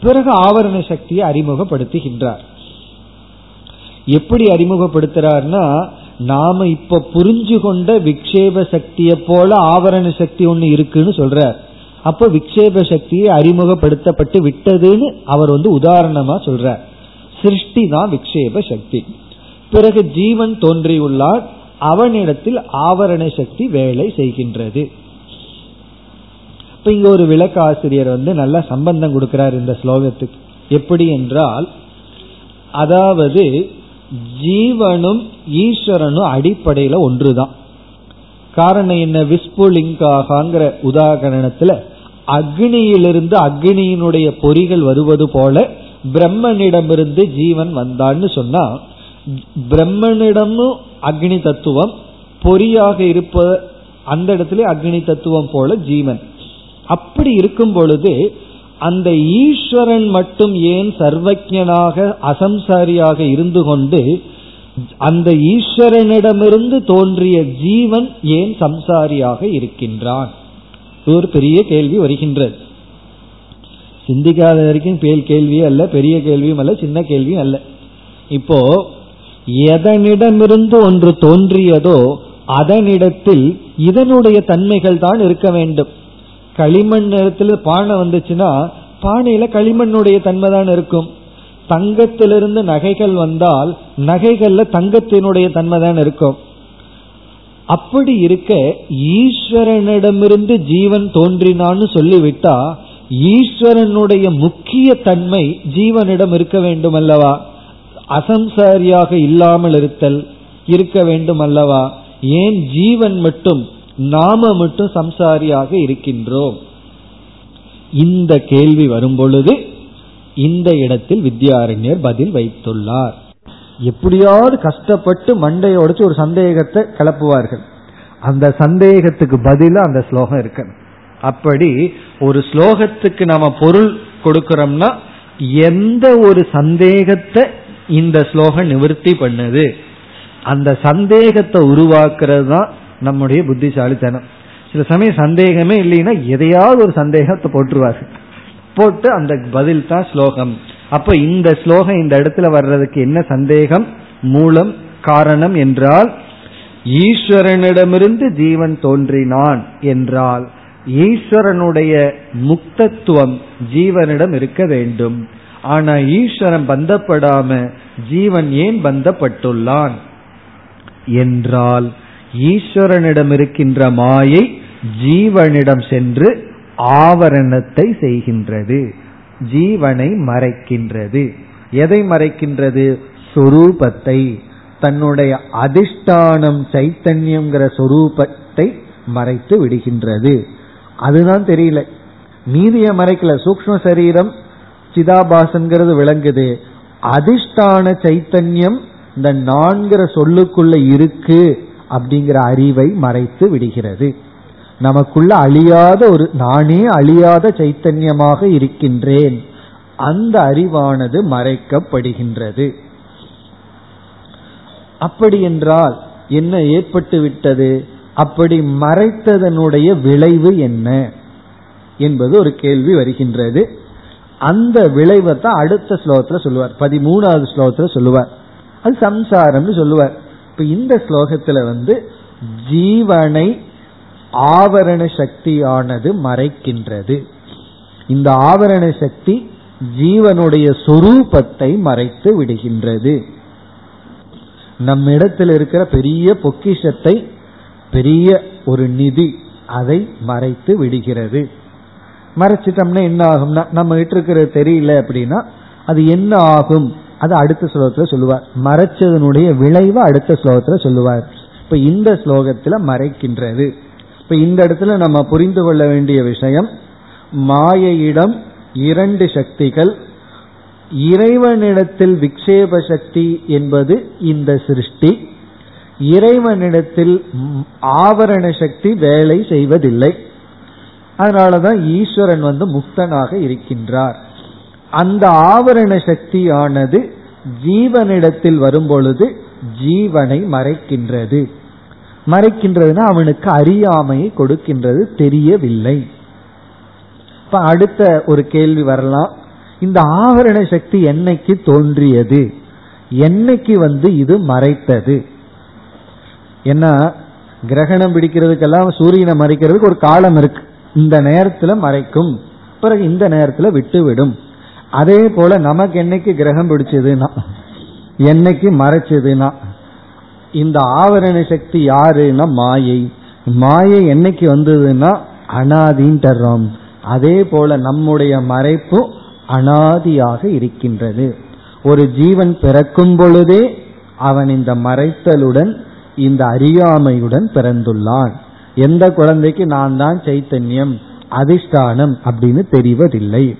பிறகு ஆவரண சக்தியை அறிமுகப்படுத்துகின்றார். எப்படி அறிமுகப்படுத்துறாருன்னா நாம இப்ப புரிஞ்சு கொண்ட விக்ஷேப சக்தியை போல ஆவரண சக்தி ஒன்று இருக்குன்னு சொல்றார். அப்ப விக்ஷேப சக்தியை அறிமுகப்படுத்தப்பட்டு விட்டதுன்னு அவர் வந்து உதாரணமா சொல்றார். சிருஷ்டி தான் விக்ஷேப சக்தி. பிறகு ஜீவன் தோன்றியுள்ளார். அவனிடத்தில் ஆவரண சக்தி வேலை செய்கின்றது. இப்ப இங்க ஒரு விளக்காசிரியர் வந்து நல்ல சம்பந்தம் கொடுக்கிறார் இந்த ஸ்லோகத்துக்கு. எப்படி என்றால் அதாவது ஜீவனும் ஈஸ்வரனும் அடிப்படையில ஒன்றுதான். காரணம் என்ன? விஸ்புலிங்காகங்கிற உதாகரணத்துல அக்னியிலிருந்து அக்னியினுடைய பொறிகள் வருவது போல பிரம்மனிடமிருந்து ஜீவன் வந்தான்னு சொன்னா பிரம்மனிடமும் அக்னி தத்துவம் பொறியாக இருப்ப அந்த இடத்துல அக்னி தத்துவம் போல ஜீவன். அப்படி இருக்கும் பொழுது அந்த ஈஸ்வரன் மட்டும் ஏன் சர்வஜனாக அசம்சாரியாக இருந்து கொண்டு அந்த ஈஸ்வரனிடமிருந்து தோன்றிய ஜீவன் ஏன் சம்சாரியாக இருக்கின்றான்? ஒரு பெரிய கேள்வி வருகின்றது. சிந்திக்காத வரைக்கும் கேள்வியும் அல்ல பெரிய கேள்வியும் அல்ல சின்ன கேள்வியும் அல்ல. இப்போ எதனிடமிருந்து ஒன்று தோன்றியதோ அதனிடத்தில் இதனுடைய தன்மைகள் தான் இருக்க வேண்டும். களிமண் நிறத்தில் பானை வந்துச்சுன்னா பானையில களிமண்ணுடைய தன்மை தான் இருக்கும். தங்கத்திலிருந்து நகைகள் வந்தால் நகைகள்ல தங்கத்தினுடைய தன்மை தான் இருக்கும். அப்படி இருக்க ஈஸ்வரனிடமிருந்து ஜீவன் தோன்றினான்னு சொல்லிவிட்டா ஈஸ்வரனுடைய முக்கிய தன்மை ஜீவனிடம் இருக்க வேண்டும் அல்லவா அசம்சாரியாக இல்லாமல் இருத்தல் இருக்க வேண்டும் அல்லவா ஏன் ஜீவன் மட்டும் நாம மட்டும் சம்சாரியாக இருக்கின்றோம்? இந்த கேள்வி வரும் பொழுது இந்த இடத்தில் வித்யாரண்யர் பதில் வைத்துள்ளார். எப்படியாவது கஷ்டப்பட்டு மண்டையை உடைச்சு ஒரு சந்தேகத்தை கிளப்புவார்கள். அந்த சந்தேகத்துக்கு பதிலா அந்த ஸ்லோகம் இருக்கு. அப்படி ஒரு ஸ்லோகத்துக்கு நம்ம பொருள் கொடுக்கிறோம்னா எந்த ஒரு சந்தேகத்தை இந்த ஸ்லோகம் நிவர்த்தி பண்ணுது? அந்த சந்தேகத்தை உருவாக்குறது தான் நம்முடைய புத்திசாலித்தனம். சில சமயம் சந்தேகமே இல்லைன்னா எதையாவது ஒரு சந்தேகத்தை போட்டுருவார்கள். போட்டு அந்த பதில் தான் ஸ்லோகம். அப்ப இந்த ஸ்லோகம் இந்த இடத்துல வர்றதுக்கு என்ன சந்தேகம்? மூலம் காரணம் என்றால் ஈஸ்வரனிடமிருந்து ஜீவன் தோன்றினான் என்றால் ஈஸ்வரனுடைய முக்தத்துவம் ஜீவனிடம் இருக்க வேண்டும். ஆனா ஈஸ்வரன் பந்தப்படாம ஜீவன் ஏன் பந்தப்பட்டுள்ளான்? என்றால் ஈஸ்வரனிடம் இருக்கின்ற மாயை ஜீவனிடம் சென்று ஆவரணத்தை செய்கின்றது. ஜீவனை மறைக்கின்றது. எதை மறைக்கின்றது? சொரூபத்தை. தன்னுடைய அதிஷ்டானம் சைத்தன்யம்ங்கிற சொரூபத்தை மறைத்து விடுகின்றது. அதுதான் தெரியல. மீதிய மறைக்கல. சூக்ம சரீரம் சிதாபாசங்கிறது விளங்குது. அதிஷ்டான சைத்தன்யம் இந்த நான்கிற சொல்லுக்குள்ள இருக்கு அப்படிங்கிற அறிவை மறைத்து விடுகிறது. நமக்குள்ள அழியாத ஒரு நானே அழியாத சைத்தன்யமாக இருக்கின்றேன். அந்த அறிவானது மறைக்கப்படுகின்றது. அப்படி என்றால் என்ன ஏற்பட்டு விட்டது? அப்படி மறைத்ததனுடைய விளைவு என்ன? என்பது ஒரு கேள்வி வருகின்றது. அந்த விளைவை தான் அடுத்த ஸ்லோகத்துல சொல்லுவார். பதிமூணாவது ஸ்லோகத்துல சொல்லுவார். அது சம்சாரம்னு சொல்லுவார். இப்ப இந்த ஸ்லோகத்துல வந்து ஜீவனை ஆவரண சக்தியானது மறைக்கின்றது. இந்த ஆவரண சக்தி ஜீவனுடைய சொரூபத்தை மறைத்து விடுகின்றது. நம்மிடத்தில் இருக்கிற பெரிய பொக்கிஷத்தை பெரிய ஒரு நிதி அதை மறைத்து விடுகிறது. மறைச்சிட்டோம்னா என்ன ஆகும்னா நம்ம கிட்ட இருக்கிறது தெரியல அப்படின்னா அது என்ன ஆகும்? அது அடுத்த ஸ்லோகத்துல சொல்லுவார். மறைச்சதனுடைய விளைவு அடுத்த ஸ்லோகத்துல சொல்லுவார். இப்ப இந்த ஸ்லோகத்துல மறைக்கின்றது. இப்ப இந்த இடத்துல நம்ம புரிந்து கொள்ள வேண்டிய விஷயம் மாயையிடம் இரண்டு சக்திகள் இறைவனிடத்தில் விக்ஷேப சக்தி என்பது இந்த சிருஷ்டி இறைவனிடத்தில் ஆவரண சக்தி வேலை செய்வதில்லை. அதனாலதான் ஈஸ்வரன் வந்து முக்தனாக இருக்கின்றார். அந்த ஆவரண சக்தியானது ஜீவனிடத்தில் வரும்பொழுது ஜீவனை மறைக்கின்றது. மறைக்கின்றதுன்னா அவனுக்கு அறியாமையை கொடுக்கின்றது தெரியவில்லை. இப்ப அடுத்த ஒரு கேள்வி வரலாம். இந்த ஆவரண சக்தி என்னைக்கு தோன்றியது? என்னைக்கு வந்து இது மறைத்தது? ஏன்னா கிரகணம் பிடிக்கிறதுக்கெல்லாம் சூரியனை மறைக்கிறதுக்கு ஒரு காலம் இருக்கு. இந்த நேரத்துல மறைக்கும். பிறகு இந்த நேரத்துல விட்டுவிடும். அதே போல நமக்கு என்னைக்கு கிரகம் பிடிச்சதுன்னா என்னைக்கு மறைச்சதுன்னா இந்த ஆவரண சக்தி யாருன்னா மாயை. மாயை என்னைக்கு வந்ததுன்னா அனாதின்றோம் அதே போல நம்முடைய மறைப்பு அனாதியாக இருக்கின்றது. ஒரு ஜீவன் பிறக்கும் பொழுதே அவன் இந்த மறைத்தலுடன் இந்த அறியாமையுடன் பிறந்துள்ளான். எந்த குழந்தைக்கு நான் தான் சைத்தன்யம் அதிஷ்டானம் அப்படின்னு தெரிவதில்லை.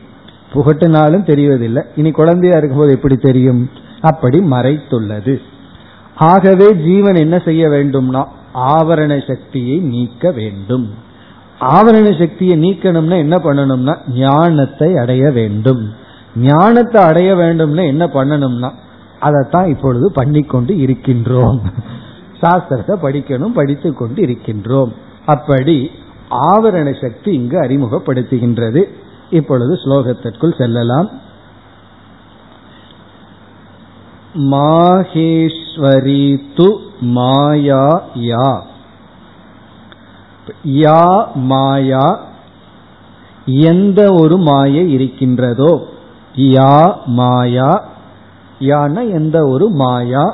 புகட்டினாலும் தெரிவதில்லை. இனி குழந்தையா இருக்கும்போது எப்படி தெரியும்? அப்படி மறைத்துள்ளது. ஆகவே ஜீவன் என்ன செய்ய வேண்டும்னா ஆவரண சக்தியை நீக்க வேண்டும். ஆவரண சக்தியை நீக்கணும்னா என்ன பண்ணணும்னா ஞானத்தை அடைய வேண்டும். ஞானத்தை அடைய வேண்டும்னா என்ன பண்ணணும்னா அதைத்தான் இப்பொழுது பண்ணிக்கொண்டு இருக்கின்றோம். சாஸ்திரத்தை படிக்கணும் படித்து கொண்டு இருக்கின்றோம். அப்படி ஆவரண சக்தி இங்கு அறிமுகப்படுத்துகின்றது. இப்பொழுது ஸ்லோகத்திற்குள் செல்லலாம். மாஹேஸ்வரி து மாயா யா. யா மாயா எந்த ஒரு மாயை இருக்கின்றதோ யா மாயா யானா எந்த ஒரு மாயா.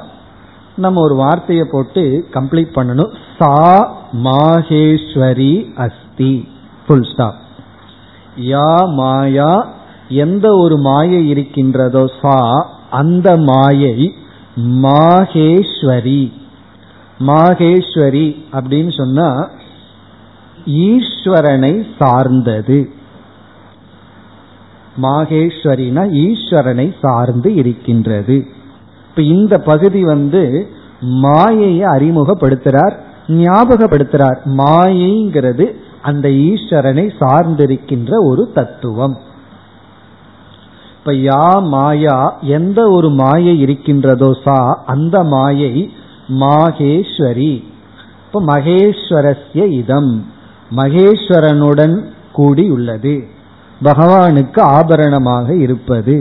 நம்ம ஒரு வார்த்தையை போட்டு கம்ப்ளீட் பண்ணணும். சா மாஹேஸ்வரி அஸ்தி. புல் ஸ்டாப் யா மாயா எந்த ஒரு மாயை இருக்கின்றதோ சா அந்த மாயை மாகேஸ்வரி. மாகேஸ்வரி அப்படின்னு சொன்னா ஈஸ்வரனை சார்ந்தது. மாகேஸ்வரினா ஈஸ்வரனை சார்ந்து இருக்கின்றது. இப்ப இந்த பகுதி வந்து மாயையை அறிமுகப்படுத்துறார் ஞாபகப்படுத்துறார். மாயைங்கிறது அந்த ஈஸ்வரனை சார்ந்திருக்கின்ற ஒரு தத்துவம். இப்ப யா மாயா எந்த ஒரு மாயை இருக்கின்றதோ சா அந்த மாயை மாகேஸ்வரி. இப்ப மகேஸ்வரஸ்ய இதம். மகேஸ்வரனுடன் கூடி உள்ளது பகவானுக்கு ஆபரணமாக இருப்பது.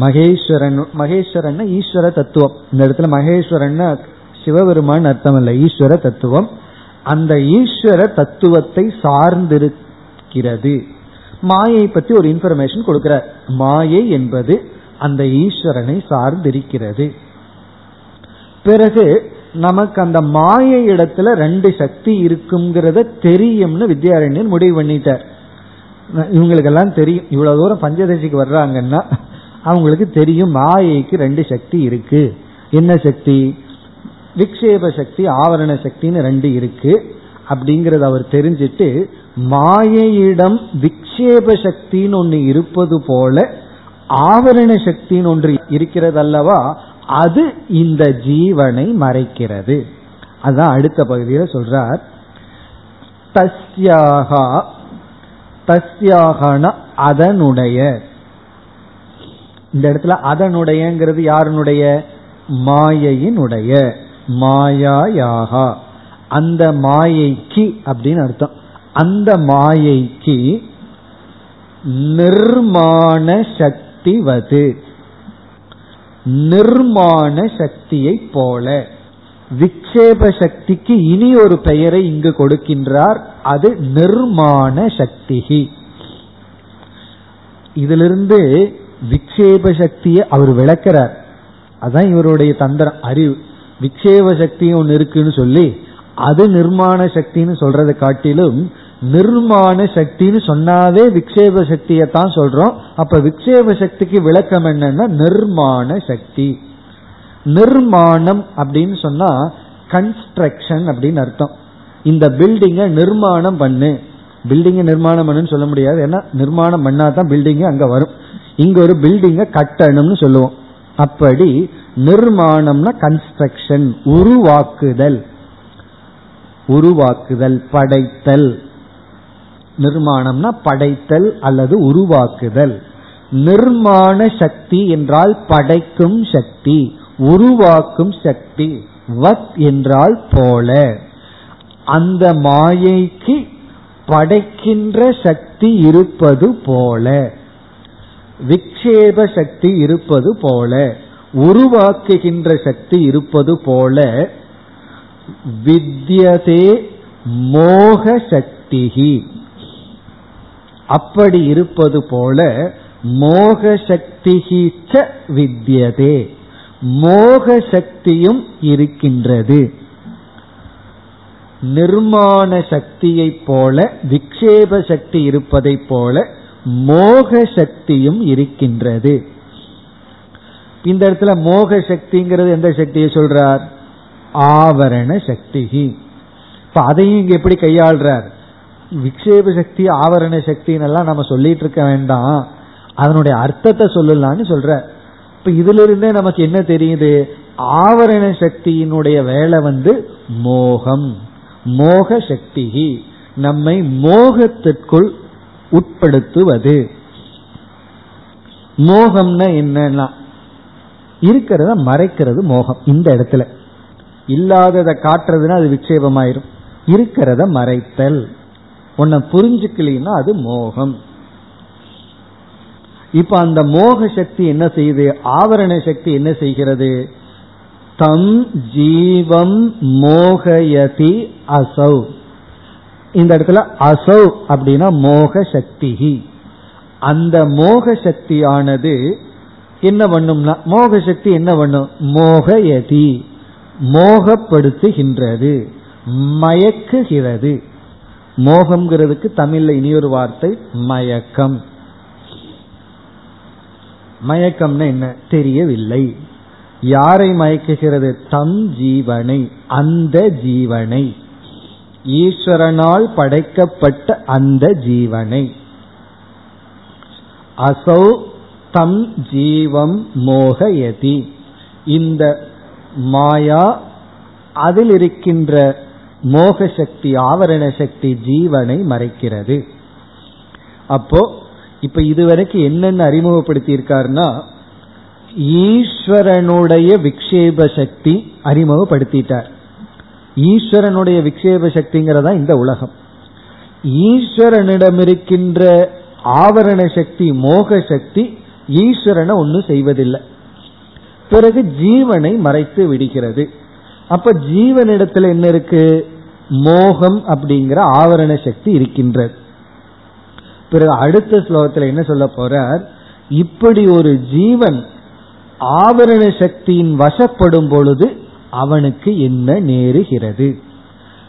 மகேஸ்வரன் மகேஸ்வரன் ஈஸ்வர தத்துவம். இந்த இடத்துல மகேஸ்வரன் சிவபெருமான் அர்த்தம் இல்ல ஈஸ்வர தத்துவம். அந்த ஈஸ்வர தத்துவத்தை சார்ந்திருக்கிறது. மாயை பத்தி ஒரு இன்ஃபர்மேஷன் கொடுக்கிறார். மாயை என்பது அந்த ஈஸ்வரனை சார்ந்திருக்கிறது. பிறகு நமக்கு அந்த மாய இடத்துல ரெண்டு சக்தி இருக்குங்கிறத தெரியும்னு வித்யாரண்யன் முடிவு பண்ணிட்டார். இவங்களுக்கெல்லாம் தெரியும். இவ்வளவு தூரம் பஞ்சதசிக்கு வர்றாங்கன்னா அவங்களுக்கு தெரியும் மாயைக்கு ரெண்டு சக்தி இருக்கு. என்ன சக்தி? விக்ஷேப சக்தி ஆவரண சக்தின்னு ரெண்டு இருக்கு. அப்படிங்கறத அவர் தெரிஞ்சிட்டு மாயையிடம் விக்ஷேப சக்தின்னு ஒன்று இருப்பது போல ஆவரண சக்தின்னு ஒன்று இருக்கிறது அல்லவா அது இந்த ஜீவனை மறைக்கிறது. அதான் அடுத்த பகுதியில் சொல்றார். தஸ்யாகா தஸ்யாகன அதனுடைய. இந்த இடத்துல அதனுடையங்கிறது யாருனுடைய? மாயையினுடைய. மாயாயாகா. அந்த மாயைக்கு அப்படின்னு அர்த்தம். அந்த மாயைக்கு நிர்மாண சக்திவது. நிர்மாண சக்தியை போல. விக்ஷேப சக்திக்கு இனி ஒரு பெயரை இங்கு கொடுக்கின்றார். அது நிர்மாண சக்தி இதிலிருந்து விக்ஷேப சக்தியை அவர் விளக்கிறார். அதான் இவருடைய தந்திரம் அறிவு. விக்ஷேப சக்தி ஒன்று இருக்குன்னு சொல்லி அது நிர்மாண சக்தின்னு சொல்றதை காட்டிலும் நிர்மாண சக்தின்னு சொன்னாவே விக்ஷேப சக்தியை தான் சொல்றோம். அப்ப விக்ஷேப சக்திக்கு விளக்கம் என்னன்னா நிர்மாண சக்தி. நிர்மாணம் அப்படின்னு சொன்னா கன்ஸ்ட்ரக்ஷன் அப்படின்னு அர்த்தம். இந்த பில்டிங்கை நிர்மாணம் பண்ணு. பில்டிங்கை நிர்மாணம் பண்ணுன்னு சொல்ல முடியாது. ஏன்னா நிர்மாணம் பண்ணா தான் பில்டிங் அங்க வரும். இங்க ஒரு பில்டிங்கை கட்டணும்னு சொல்லுவோம். அப்படி நிர்மாணம்னா கன்ஸ்ட்ரக்ஷன் உருவாக்குதல். உருவாக்குதல் படைத்தல். நிர்மாணம்னா படைத்தல் அல்லது உருவாக்குதல். நிர்மாண சக்தி என்றால் படைக்கும் சக்தி உருவாக்கும் சக்தி வத் என்றால் போல. அந்த மாயைக்கு படைக்கின்ற சக்தி இருப்பது போல. விக்ஷேப சக்தி இருப்பது போல. உருவாக்குகின்ற சக்தி இருப்பது போல. வித்யதே மோக சக்திகி அப்படி இருப்பது போல மோக சக்திகி வித்யதே. மோக சக்தியும் இருக்கின்றது. நிர்மாண சக்தியை போல விக்ஷேப சக்தி இருப்பதை போல மோக சக்தியும் இருக்கின்றது. இந்த இடத்துல மோக சக்திங்கிறது எந்த சக்தியை சொல்றார்? ஆவரண சக்தி இப்ப அதையும் இங்க எப்படி கையாள்றார்? விக்ஷேப சக்தி ஆவரண சக்தின்னு எல்லாம் நம்ம சொல்லிட்டு இருக்க வேண்டாம். அதனுடைய அர்த்தத்தை சொல்லலாம்னு சொல்ற. இப்ப இதுல இருந்தே நமக்கு என்ன தெரியுது? ஆவரண சக்தியினுடைய வேலை வந்து மோகம். மோக சக்தி நம்மை மோகத்திற்குள் உட்படுத்துவது. மோகம்னா என்னன்னா இருக்கிறத மறைக்கிறது மோகம் இந்த இடத்துல. இல்லாததை காட்டுறதுன்னா அது விக்ஷேபமாயிரும். இருக்கிறத மறைத்தல். உன்னை புரிஞ்சுக்கலன்னா அது மோகம். இப்ப அந்த மோக சக்தி என்ன செய்யுது? ஆவரண சக்தி என்ன செய்கிறது? தம் ஜீவம் மோகயதி அசௌ. இந்த இடத்துல அசௌ அப்படின்னா மோக சக்தி. அந்த மோக சக்தியானது என்ன பண்ணும்னா மோக சக்தி என்ன பண்ணும்? மோகயதி. மோகப்படுத்துகின்றது. மயக்குகிறது. மோகம்ங்கிறதுக்கு தமிழ்ல இனியொரு வார்த்தை மயக்கம். மயக்கம்னா என்ன? தெரியவில்லை. யாரை மயக்குகிறது? தம் ஜீவனை அந்த ஜீவனை. ஈஸ்வரனால் படைக்கப்பட்ட அந்த ஜீவனை. அசௌ தம் ஜீவம் மோகயதி. இந்த மாயா அதில் இருக்கின்ற மோக சக்தி ஆவரண சக்தி ஜீவனை மறைக்கிறது. அப்போ இப்ப இதுவரைக்கும் என்னென்ன அறிமுகப்படுத்தி இருக்காருன்னா ஈஸ்வரனுடைய விக்ஷேப சக்தி அறிமுகப்படுத்திட்டார். ஈஸ்வரனுடைய விக்ஷேப சக்திங்கிறதா இந்த உலகம். ஈஸ்வரனிடம் இருக்கின்ற ஆவரண சக்தி மோக சக்தி ஈஸ்வரனை ஒன்னும் செய்வதில்லை. பிறகு ஜீவனை மறைத்து விடுகிறது. அப்ப ஜீவனிடத்துல என்ன இருக்கு? மோகம் அப்படிங்கிற ஆவரண சக்தி இருக்கின்றது. பிறகு அடுத்த ஸ்லோகத்தில் என்ன சொல்ல போறார்? இப்படி ஒரு ஜீவன் ஆவரண சக்தியின் வசப்படும் பொழுது அவனுக்கு என்ன நேருகிறது?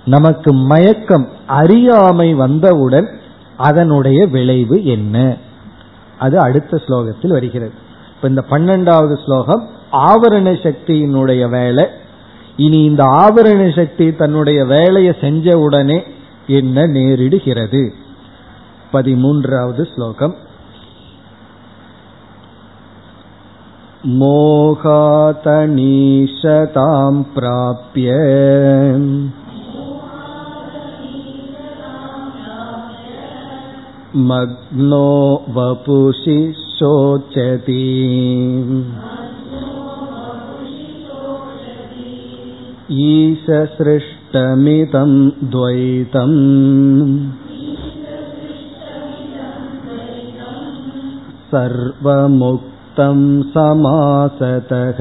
நமக்கு மயக்கம் அறியாமை வந்தவுடன் அதனுடைய விளைவு என்ன? அது அடுத்த ஸ்லோகத்தில் வருகிறது. இப்ப இந்த பன்னெண்டாவது ஸ்லோகம் ஆவரண சக்தியினுடைய வேலை இனி இந்த ஆவரண சக்தி தன்னுடைய வேலையை செஞ்ச உடனே என்ன நேரிடுகிறது பதிமூன்றாவது ஸ்லோகம் मोहातनीशतां प्राप्य मग्नो वपुषि शोचति ईशसृष्टमिदं द्वैतम् सर्वमुक्तं समासतः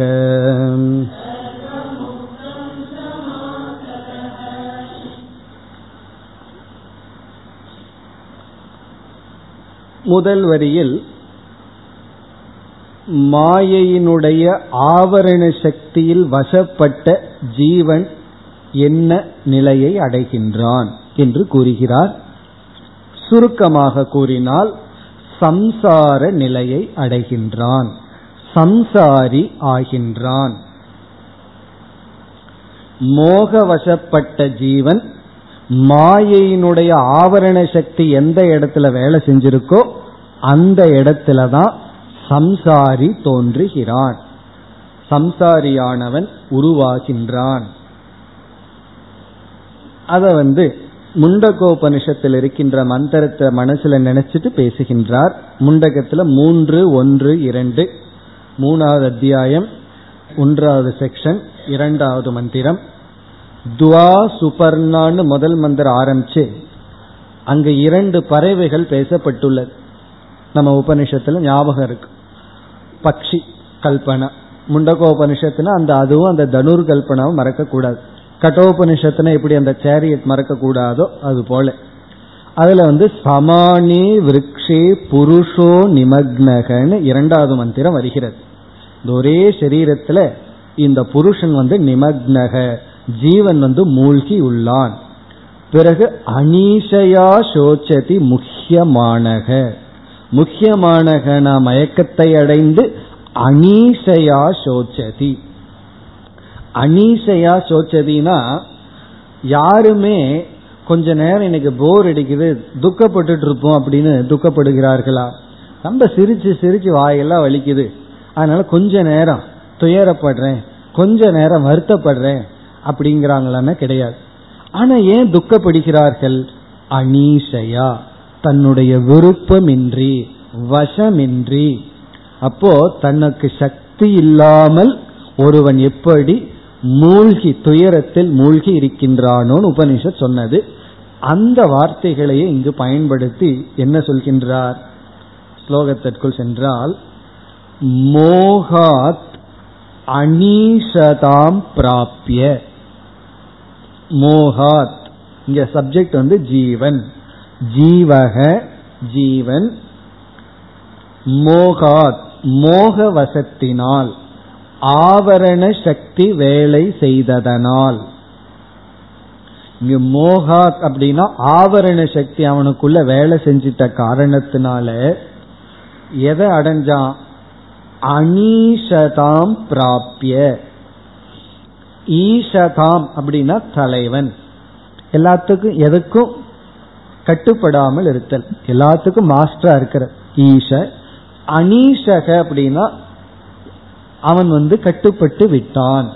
முதல் வரியில் மாயையினுடைய ஆவரண சக்தியில் வசப்பட்ட ஜீவன் என்ன நிலையை அடைகின்றான் என்று கூறுகிறார். சுருக்கமாக கூறினால் சம்சார நிலையை அடைகின்றான். சம்சாரி ஆகின்றான். மோகவசப்பட்ட ஜீவன் மாயையினுடைய ஆவரண சக்தி எந்த இடத்துல வேலை செஞ்சிருக்கோ அந்த இடத்துல தான் சம்சாரி தோன்றுகிறான். சம்சாரியானவன் உருவாகின்றான். அத வந்து முண்டகோபனிஷத்தில் இருக்கின்ற மந்திரத்தை மனசுல நினைச்சிட்டு பேசுகின்றார். முண்டகத்துல மூன்று ஒன்று இரண்டு மூணாவது அத்தியாயம் ஒன்றாவது செக்ஷன் இரண்டாவது மந்திரம். துவா சுபர்ணான்னு முதல் மந்திரம் ஆரம்பிச்சு அங்கு இரண்டு பறவைகள் பேசப்பட்டுள்ளது. நம்ம உபனிஷத்துல ஞாபகம் இருக்கு. பக்ஷி கல்பனா. முண்டகோபனிஷத்துனா அந்த அதுவும் அந்த தனுர் கல்பனாவும் மறக்க எப்படி அந்த சேரியட் மறக்கக்கூடாதோ அது போல. அதுல வந்து சமானி விரக்ஷே புருஷோ நிமக்னகன்னு இரண்டாவது மந்திரம் வருகிறது. இந்த ஒரே சரீரத்துல இந்த புருஷன் வந்து நிமக்னக ஜீவன் வந்து மூழ்கி உள்ளான். பிறகு அனீஷயா சோச்சதி முக்கியமானக. முக்கியமானகனா மயக்கத்தை அடைந்து அனீசையா சோச்சதி. அனீசையா சோச்சதினா யாருமே கொஞ்ச நேரம் எனக்கு போர் அடிக்குது துக்கப்பட்டுட்டு இருப்போம் அப்படின்னு துக்கப்படுகிறார்களா? ரொம்ப சிரிச்சு சிரிச்சு வாயெல்லாம் வலிக்குது. அதனால கொஞ்ச நேரம் துயரப்படுறேன் கொஞ்ச நேரம் வருத்தப்படுறேன் அப்படிங்கிறாங்களான்னா கிடையாது. ஆனா ஏன் துக்கப்படுகிறார்கள்? அனீசையா தன்னுடைய விருப்பமின்றி வசமின்றி அப்போ தனக்கு சக்தி இல்லாமல் ஒருவன் எப்படி மூழ்கி துயரத்தில் மூழ்கி இருக்கின்றானோன்னு உபனிஷத் சொன்னது. அந்த வார்த்தைகளையே இங்கு பயன்படுத்தி என்ன சொல்கின்றார்? ஸ்லோகத்திற்குள் சென்றால் மோகாத் அனீஷதாம் பிராப்பிய மோகாத் இங்க சப்ஜெக்ட் வந்து ஜீவன். ஜீவக ஜீவன். மோகாத் மோக வசத்தினால் ஆவரண சக்தி வேலை செய்ததனால். மோகா அப்படின்னா ஆவரண சக்தி அவனுக்குள்ள வேலை செஞ்சிட்ட காரணத்தினால எதை அடைஞ்சான்? அனீஷதாம் பிராபிய. ஈஷதாம் அப்படின்னா தலைவன். எல்லாத்துக்கும் எதுக்கும் கட்டுப்படாமல் இருத்தல். எல்லாத்துக்கும் மாஸ்டரா இருக்கிற ஈஷ அனீஷக அப்படின்னா அவன் வந்து கட்டுப்பட்டு விட்டான்.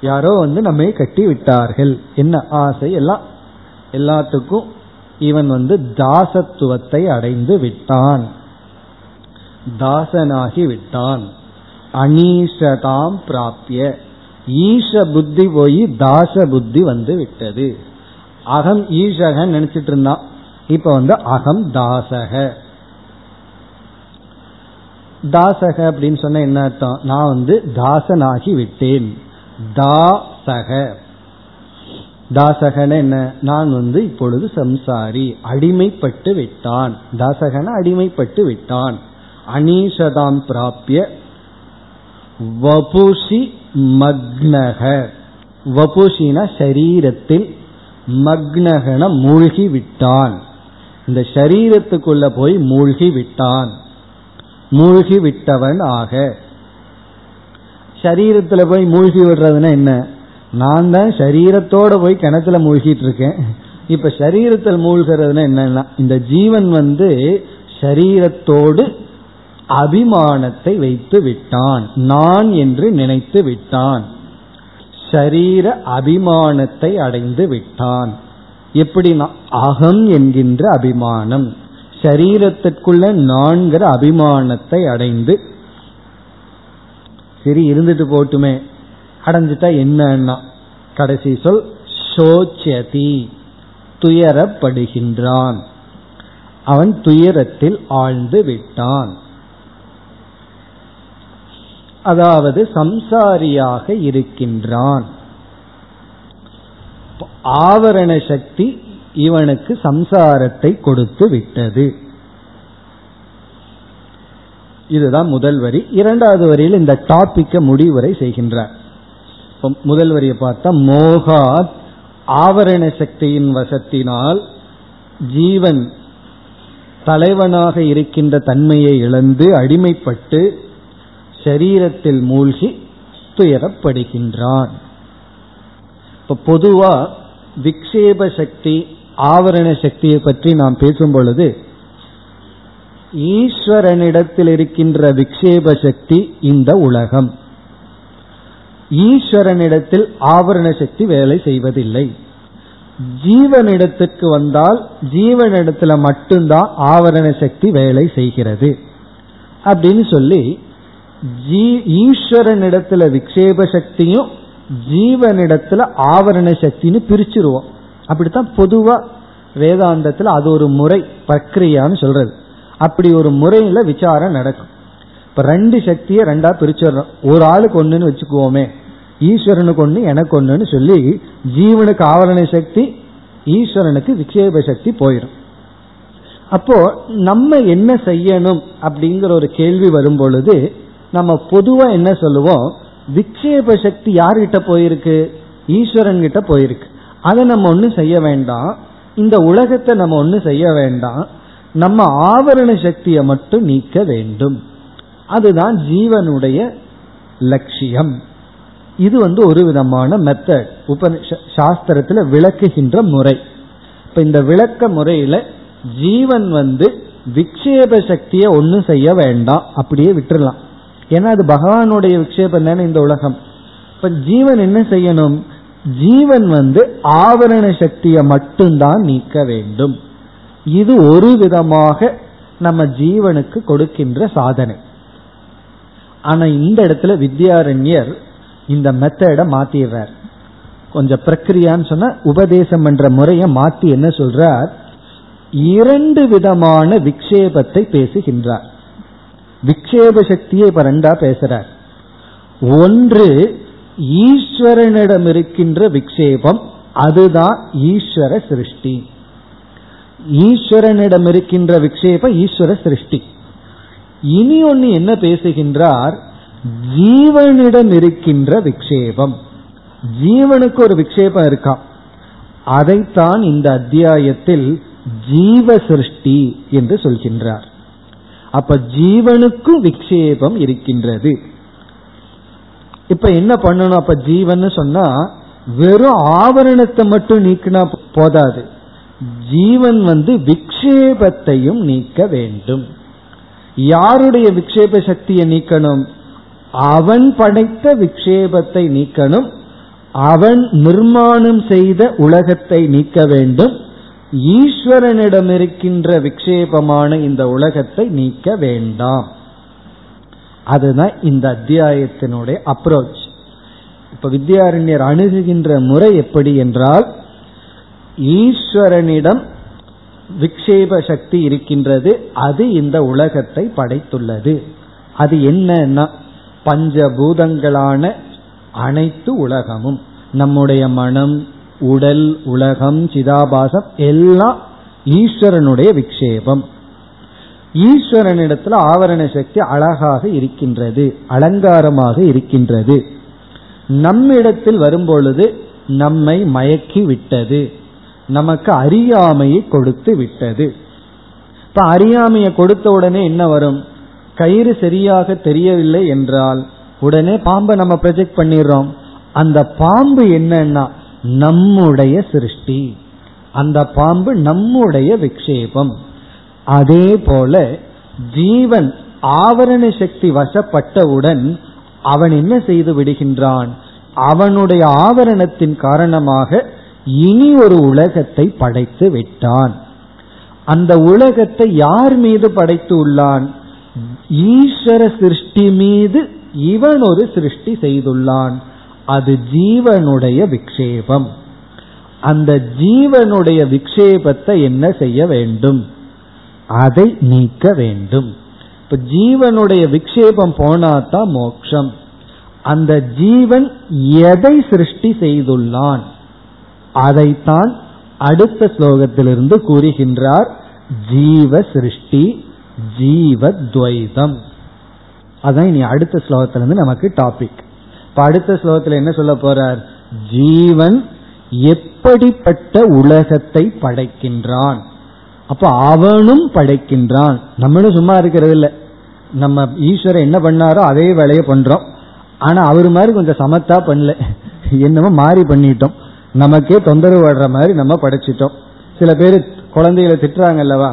யாரோ வந்து நம்மை கட்டி விட்டார்கள். என்ன ஆசை? எல்லாம் எல்லாத்துக்கும் இவன் வந்து தாசத்துவத்தை அடைந்து விட்டான். தாசனாகி விட்டான். அனீஷதாம் பிராப்பிய ஈஷ புத்தி போய் தாச புத்தி வந்து விட்டது. அகம் ஈஷகன் நினைச்சிட்டு இருந்தான். இப்ப வந்து அகம் தாசக. தாசக அப்படின்னு சொன்ன என்ன அர்த்தம்? நான் வந்து தாசனாகி விட்டேன் தாசக. தாசகன என்ன? நான் வந்து இப்பொழுது சம்சாரி அடிமைப்பட்டு விட்டான். தாசகன அடிமைப்பட்டு விட்டான். அனீஷதாம் பிராபிய வபுஷி மக்னக. வபுஷின சரீரத்தில் மக்னகன மூழ்கி விட்டான் இந்த சரீரத்துக்குள்ள போய் மூழ்கி விட்டான் மூழ்கி விட்டவன் ஆக. சரீரத்தில் போய் மூழ்கி விடுறதுன்னா என்ன? நான் தான் சரீரத்தோட போய் கிணத்துல மூழ்கிட்டு இருக்கேன். இப்ப சரீரத்தில் மூழ்கிறதுனா என்னன்னா இந்த ஜீவன் வந்து சரீரத்தோடு அபிமானத்தை வைத்து விட்டான். நான் என்று நினைத்து விட்டான். சரீர அபிமானத்தை அடைந்து விட்டான். எப்படின்னா அகம் என்கின்ற அபிமானம். சரீரத்திற்குள்ள நான்கிற அபிமானத்தை அடைந்து சரி இருந்துட்டு போட்டுமே அடைஞ்சிட்டா என்னன்னா? கடைசி சொல் சோச்சதி துயரப்படுகின்றான். அவன் துயரத்தில் ஆழ்ந்து விட்டான். அதாவது சம்சாரியாக இருக்கின்றான். ஆவரண சக்தி இவனுக்கு சம்சாரத்தை கொடுத்து விட்டது. இதுதான் முதல் வரி. இரண்டாவது வரியில் இந்த டாபிக்க முடிவுரை செய்கின்றார். முதல் வரியை பார்த்தா மோகாத் ஆவரண சக்தியின் வசத்தினால் ஜீவன் தலைவனாக இருக்கின்ற தன்மையை இழந்து அடிமைப்பட்டு சரீரத்தில் மூழ்கி துயரப்படுகின்றான். இப்போ பொதுவா விக்ஷேப சக்தி ஆவரண சக்தியை பற்றி நாம் பேசும் பொழுது ஈஸ்வரனிடத்தில் இருக்கின்ற விக்ஷேப சக்தி இந்த உலகம். ஈஸ்வரனிடத்தில் ஆவரண சக்தி வேலை செய்வதில்லை. ஜீவனிடத்துக்கு வந்தால் ஜீவனிடத்துல மட்டும்தான் ஆவரண சக்தி வேலை செய்கிறது. அப்படின்னு சொல்லி ஈஸ்வரனிடத்துல விக்ஷேப சக்தியும் ஜீவனிடத்துல ஆவரண சக்தின்னு பிரிச்சிருவோம். அப்படித்தான் பொதுவா வேதாந்தத்தில் அது ஒரு முறை பிரக்ரியான்னு சொல்றது. அப்படி ஒரு முறையில விசாரம் நடக்கும். இப்ப ரெண்டு சக்தியை ரெண்டா பிரிச்சிடறோம். ஒரு ஆளுக்கு ஒண்ணுன்னு வச்சுக்குவோமே. ஈஸ்வரனுக்கு ஒண்ணு எனக்கு ஒண்ணுன்னு சொல்லி ஜீவனுக்கு ஆவரண சக்தி ஈஸ்வரனுக்கு விக்ஷேப சக்தி போயிடும். அப்போ நம்ம என்ன செய்யணும் அப்படிங்கிற ஒரு கேள்வி வரும் பொழுது நம்ம பொதுவா என்ன சொல்லுவோம்? விக்ஷேப சக்தி யார்கிட்ட போயிருக்கு? ஈஸ்வரன் கிட்ட போயிருக்கு. அதை நம்ம ஒன்றும் செய்ய வேண்டாம். இந்த உலகத்தை நம்ம ஒன்றும் செய்ய வேண்டாம். நம்ம ஆவரண சக்தியை மட்டும் நீக்க வேண்டும். அதுதான் ஜீவனுடைய லட்சியம். இது வந்து ஒரு விதமான மெத்தட் உப சாஸ்திரத்துல விளக்குகின்ற முறை. இப்ப இந்த விளக்க முறையில ஜீவன் வந்து விக்ஷேப சக்தியை ஒன்றும் செய்ய வேண்டாம். அப்படியே விட்டுறலாம். ஏன்னா அது பகவானுடைய விக்ஷேபம் தானே இந்த உலகம். இப்ப ஜீவன் என்ன செய்யணும்? ஜீவன் வந்து ஆவரண சக்தியை மட்டும்தான் நீக்க வேண்டும். இது ஒரு விதமாக நம்ம ஜீவனுக்கு கொடுக்கின்ற சாதனை. ஆனா இந்த இடத்துல வித்யாரண்யர் இந்த மெத்தட மாத்திடுறார். கொஞ்சம் பிரக்கிரியான்னு சொன்னா உபதேசம் என்ற முறையை மாத்தி என்ன சொல்றார்? இரண்டு விதமான விக்ஷேபத்தை பேசுகின்றார். விக்ஷேப சக்தியை இப்ப ரெண்டா பேசுறார். ஒன்று ஈஸ்வரனிடம் இருக்கின்ற விக்ஷேபம் அதுதான் ஈஸ்வர சிருஷ்டி. ஈஸ்வரனிடம் இருக்கின்ற விக்ஷேபம் ஈஸ்வர சிருஷ்டி. இனி ஒன்னு என்ன பேசுகின்றார்? ஜீவனிடம் இருக்கின்ற விக்ஷேபம். ஜீவனுக்கு ஒரு விக்ஷேபம் இருக்கான் அதைத்தான் இந்த அத்தியாயத்தில் ஜீவ சிருஷ்டி என்று சொல்கின்றார். அப்ப ஜீவனுக்கும் விக்ஷேபம் இருக்கின்றது. இப்ப என்ன பண்ணணும்? அப்ப ஜீவன் சொன்னா வெறும் ஆவரணத்தை மட்டும் நீக்கினா போதாது. ஜீவன் வந்து விக்ஷேபத்தையும் நீக்க வேண்டும். யாருடைய விக்ஷேப சக்தியை நீக்கணும்? அவன் படைத்த விக்ஷேபத்தை நீக்கணும். அவன் நிர்மாணம் செய்த உலகத்தை நீக்க வேண்டும். ஈஸ்வரனிடம் இருக்கின்ற விக்ஷேபமான இந்த உலகத்தை நீக்க வேண்டாம். அதுதான் இந்த அத்தியாயத்தினுடைய அப்ரோச் இப்ப வித்யாரண்யர் அணுகுகின்ற முறை எப்படி என்றால் ஈஸ்வரனிடம் விக்ஷேப சக்தி இருக்கின்றது அது இந்த உலகத்தை படைத்துள்ளது. அது என்னன்னா பஞ்சபூதங்களான அனைத்து உலகமும் நம்முடைய மனம் உடல் உலகம் சிதாபாசம் எல்லாம் ஈஸ்வரனுடைய விக்ஷேபம். ஈஸ்வரனிடத்துல ஆவரண சக்தி அழகாக இருக்கின்றது அலங்காரமாக இருக்கின்றது. நம்மிடத்தில் வரும்பொழுது நம்மை மயக்கி விட்டது. நமக்கு அறியாமையை கொடுத்து விட்டது. இப்ப அறியாமையை கொடுத்த உடனே என்ன வரும்? கயிறு சரியாக தெரியவில்லை என்றால் உடனே பாம்பை நம்ம ப்ரொஜெக்ட் பண்ணிடுறோம். அந்த பாம்பு என்னன்னா நம்முடைய சிருஷ்டி. அந்த பாம்பு நம்முடைய விக்ஷேபம். அதே போல ஜீவன் ஆவரண சக்தி வசப்பட்டவுடன் அவன் என்ன செய்து விடுகின்றான்? அவனுடைய ஆவரணத்தின் காரணமாக இனி ஒரு உலகத்தை படைத்து விட்டான். அந்த உலகத்தை யார் மீது படைத்து உள்ளான்? ஈஸ்வர சிருஷ்டி மீது இவன் ஒரு சிருஷ்டி செய்துள்ளான். அது ஜீவனுடைய விக்ஷேபம். அந்த ஜீவனுடைய விக்ஷேபத்தை என்ன செய்ய வேண்டும்? அதை நீக்க வேண்டும். இப்ப ஜீவனுடைய விக்ஷேபம் போனாதான் மோக்ஷம். அந்த ஜீவன் எதை சிருஷ்டி செய்துள்ளான்? அதைத்தான் அடுத்த ஸ்லோகத்திலிருந்து கூறுகின்றார் ஜீவ சிருஷ்டி ஜீவத்வைதம் அதான் இனி அடுத்த ஸ்லோகத்திலிருந்து நமக்கு டாபிக் இப்ப அடுத்த ஸ்லோகத்தில் என்ன சொல்ல போறார்? ஜீவன் எப்படிப்பட்ட உலகத்தை படைக்கின்றான்? அப்ப அவனும் படைக்கின்றான். நம்மளும் சும்மா இருக்கிறது இல்லை நம்ம ஈஸ்வரன் என்ன பண்ணாரோ அதே வேலையை பண்றோம். ஆனா அவர் மாதிரி கொஞ்சம் சமத்தா பண்ணல. என்னமோ மாறி பண்ணிட்டோம். நமக்கே தொந்தரவு வர்ற மாதிரி நம்ம படைச்சிட்டோம். சில பேர் குழந்தைகளை திட்டுறாங்க அல்லவா?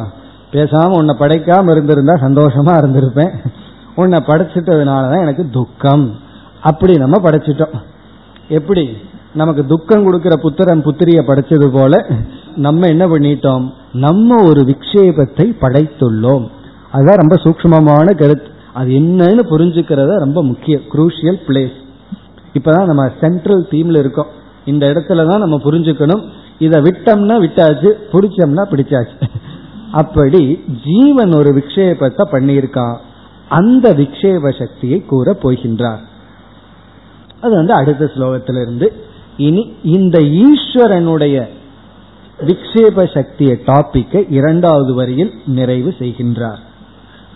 பேசாம உன்னை படைக்காம இருந்திருந்தா சந்தோஷமா இருந்திருப்பேன். உன்னை படைச்சிட்டதுனாலதான் எனக்கு துக்கம். அப்படி நம்ம படைச்சிட்டோம். எப்படி? நமக்கு துக்கம் கொடுக்கிற புத்திரன் புத்திரிய படைச்சது போல நம்ம என்ன பண்ணிட்டோம்? நம்ம ஒரு விக்ஷேபத்தை படைத்துள்ளோம். அதுதான் ரொம்ப சூக்மமான கருத்து. அது என்னன்னு புரிஞ்சுக்கிறத ரொம்ப முக்கிய குரூஷியல் பிளேஸ் இப்பதான் நம்ம சென்ட்ரல் தீம்ல இருக்கோம். இந்த இடத்துல தான் நம்ம புரிஞ்சுக்கணும். இதை விட்டோம்னா விட்டாச்சு பிடிச்சோம்னா பிடிச்சாச்சு. அப்படி ஜீவன் ஒரு விக்ஷேபத்தை பண்ணியிருக்கான் அந்த விக்ஷேப சக்தியை கூற போகின்றார். அது வந்து அடுத்த ஸ்லோகத்திலிருந்து. இனி இந்த ஈஸ்வரனுடைய விக்ஷேப சக்திய டாபிக்கை இரண்டாவது வரியில் நிறைவு செய்கின்றார்.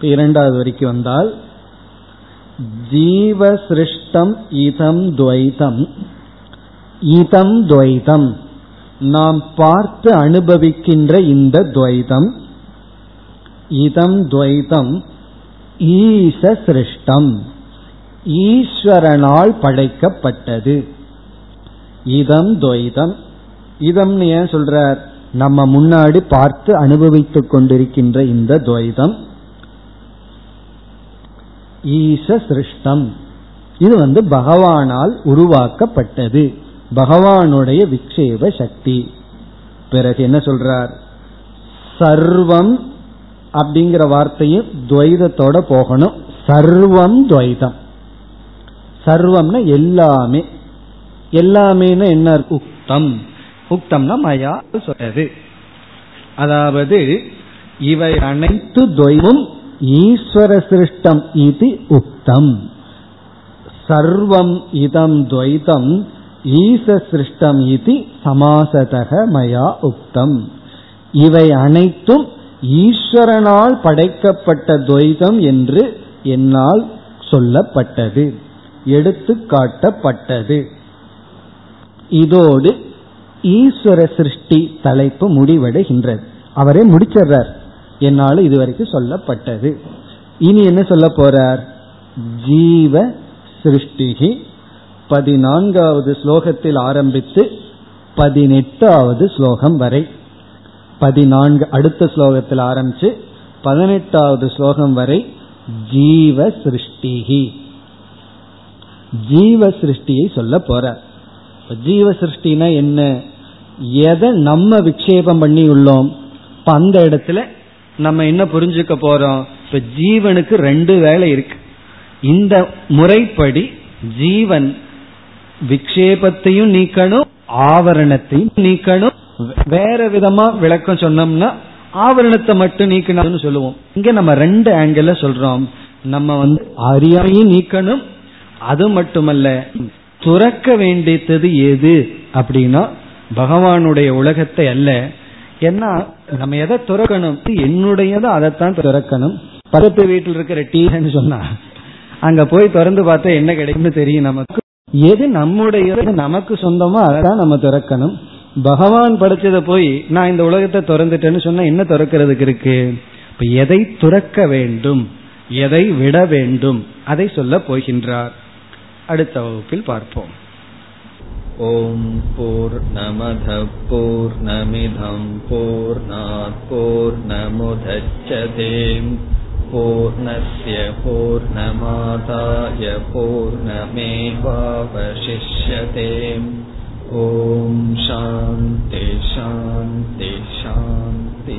இரண்டாவது வரிக்கு வந்தால் ஜீவ சிருஷ்டம் இதம் துவைதம் இதம் துவைதம். நாம் பார்த்து அனுபவிக்கின்ற இந்த துவைதம் இதம் துவைதம் ஈச சிருஷ்டம் ஈஸ்வரனால் படைக்கப்பட்டது. இதம் துவைதம் இதம்னு ஏன் சொல்றார்? நம்ம முன்னாடி பார்த்து அனுபவித்துக் கொண்டிருக்கின்ற இந்த துவைதம். ஈச சிருஷ்டம். இது வந்து பகவானால் உருவாக்கப்பட்டது. பகவானுடைய விக்ஷேப சக்தி. பிறகு என்ன சொல்றார்? சர்வம் அப்படிங்கிற வார்த்தையும் துவைதத்தோட போகணும். சர்வம் துவைதம். சர்வம்னா எல்லாமே. எல்லாமேனா என்ன? உக்தம். உக்தம்னா மயா சொல்றது. அதாவது இவை அனைத்து துவைவும் ஈஸ்வர சிருஷ்டம் இது உக்தம். சர்வம் இதம் துவைதம் ஈச சிருஷ்டம் இது சமாசதக மயா உக்தம். இவை அனைத்தும் ஈஸ்வரனால் படைக்கப்பட்ட துவைதம் என்று என்னால் சொல்லப்பட்டது எடுத்து காட்டப்பட்டது. இதோடு ஈஸ்வர சிருஷ்டி தலைப்பு முடிவடைகின்றது. அவரே முடிச்சிடுறார். என்னால் இதுவரைக்கும் சொல்லப்பட்டது. இனி என்ன சொல்ல போறார்? ஜீவ சிருஷ்டிகி பதினான்காவது ஸ்லோகத்தில் ஆரம்பித்து பதினெட்டாவது ஸ்லோகம் வரை. பதினான்கு அடுத்த ஸ்லோகத்தில் ஆரம்பிச்சு பதினெட்டாவது ஸ்லோகம் வரை ஜீவ சிருஷ்டிகி. ஜீவ சிருஷ்டியை சொல்ல போறார். ஜீவ சிருஷ்டினா என்ன? எதை நம்ம விக்ஷேபம் பண்ணி உள்ளோம் அந்த இடத்துல நம்ம என்ன புரிஞ்சுக்க போறோம்? இப்ப ஜீவனுக்கு ரெண்டு வேலை இருக்கு. இந்த முறைப்படி ஜீவன் விக்ஷேபத்தையும் நீக்கணும் ஆவரணத்தையும் நீக்கணும். வேற விதமா விளக்கம் சொன்னோம்னா ஆவரணத்தை மட்டும் நீக்கணும்னு சொல்லுவோம். இங்க நம்ம ரெண்டு ஆங்கிள் சொல்றோம். நம்ம வந்து அறியாமையும் நீக்கணும் அது மட்டுமல்ல துறக்க வேண்டியது எது அப்படின்னா பகவானுடைய உலகத்தை அல்ல. ஏன்னா நம்ம எதை துறக்கணும்? என்னுடையதோ? அதைத்தான் துறக்கணும். பக்கத்து வீட்டில் இருக்கிற டீன்னு சொன்னா அங்க போய் திறந்து பார்த்தா என்ன கிடைக்கும்னு தெரியும் நமக்கு. எது நம்முடைய நமக்கு சொந்தமோ அதான் நம்ம திறக்கணும். பகவான் படைச்சத போய் நான் இந்த உலகத்தை திறந்துட்டேன்னு சொன்னா என்ன திறக்கிறதுக்கு இருக்கு? இப்ப எதை துறக்க வேண்டும்? எதை விட வேண்டும்? அதை சொல்ல போகின்றார். அடுத்த வகுப்பில் பார்ப்போம். ஓம் போர் நமத போர் நமிதம் போர் போர் நமுதச்சதேம் பூர்ணய பூர்ணமாதாய பூர்ணமேவாவசிஷ்யதேம். ஓம் சாந்தி சாந்தி சாந்தி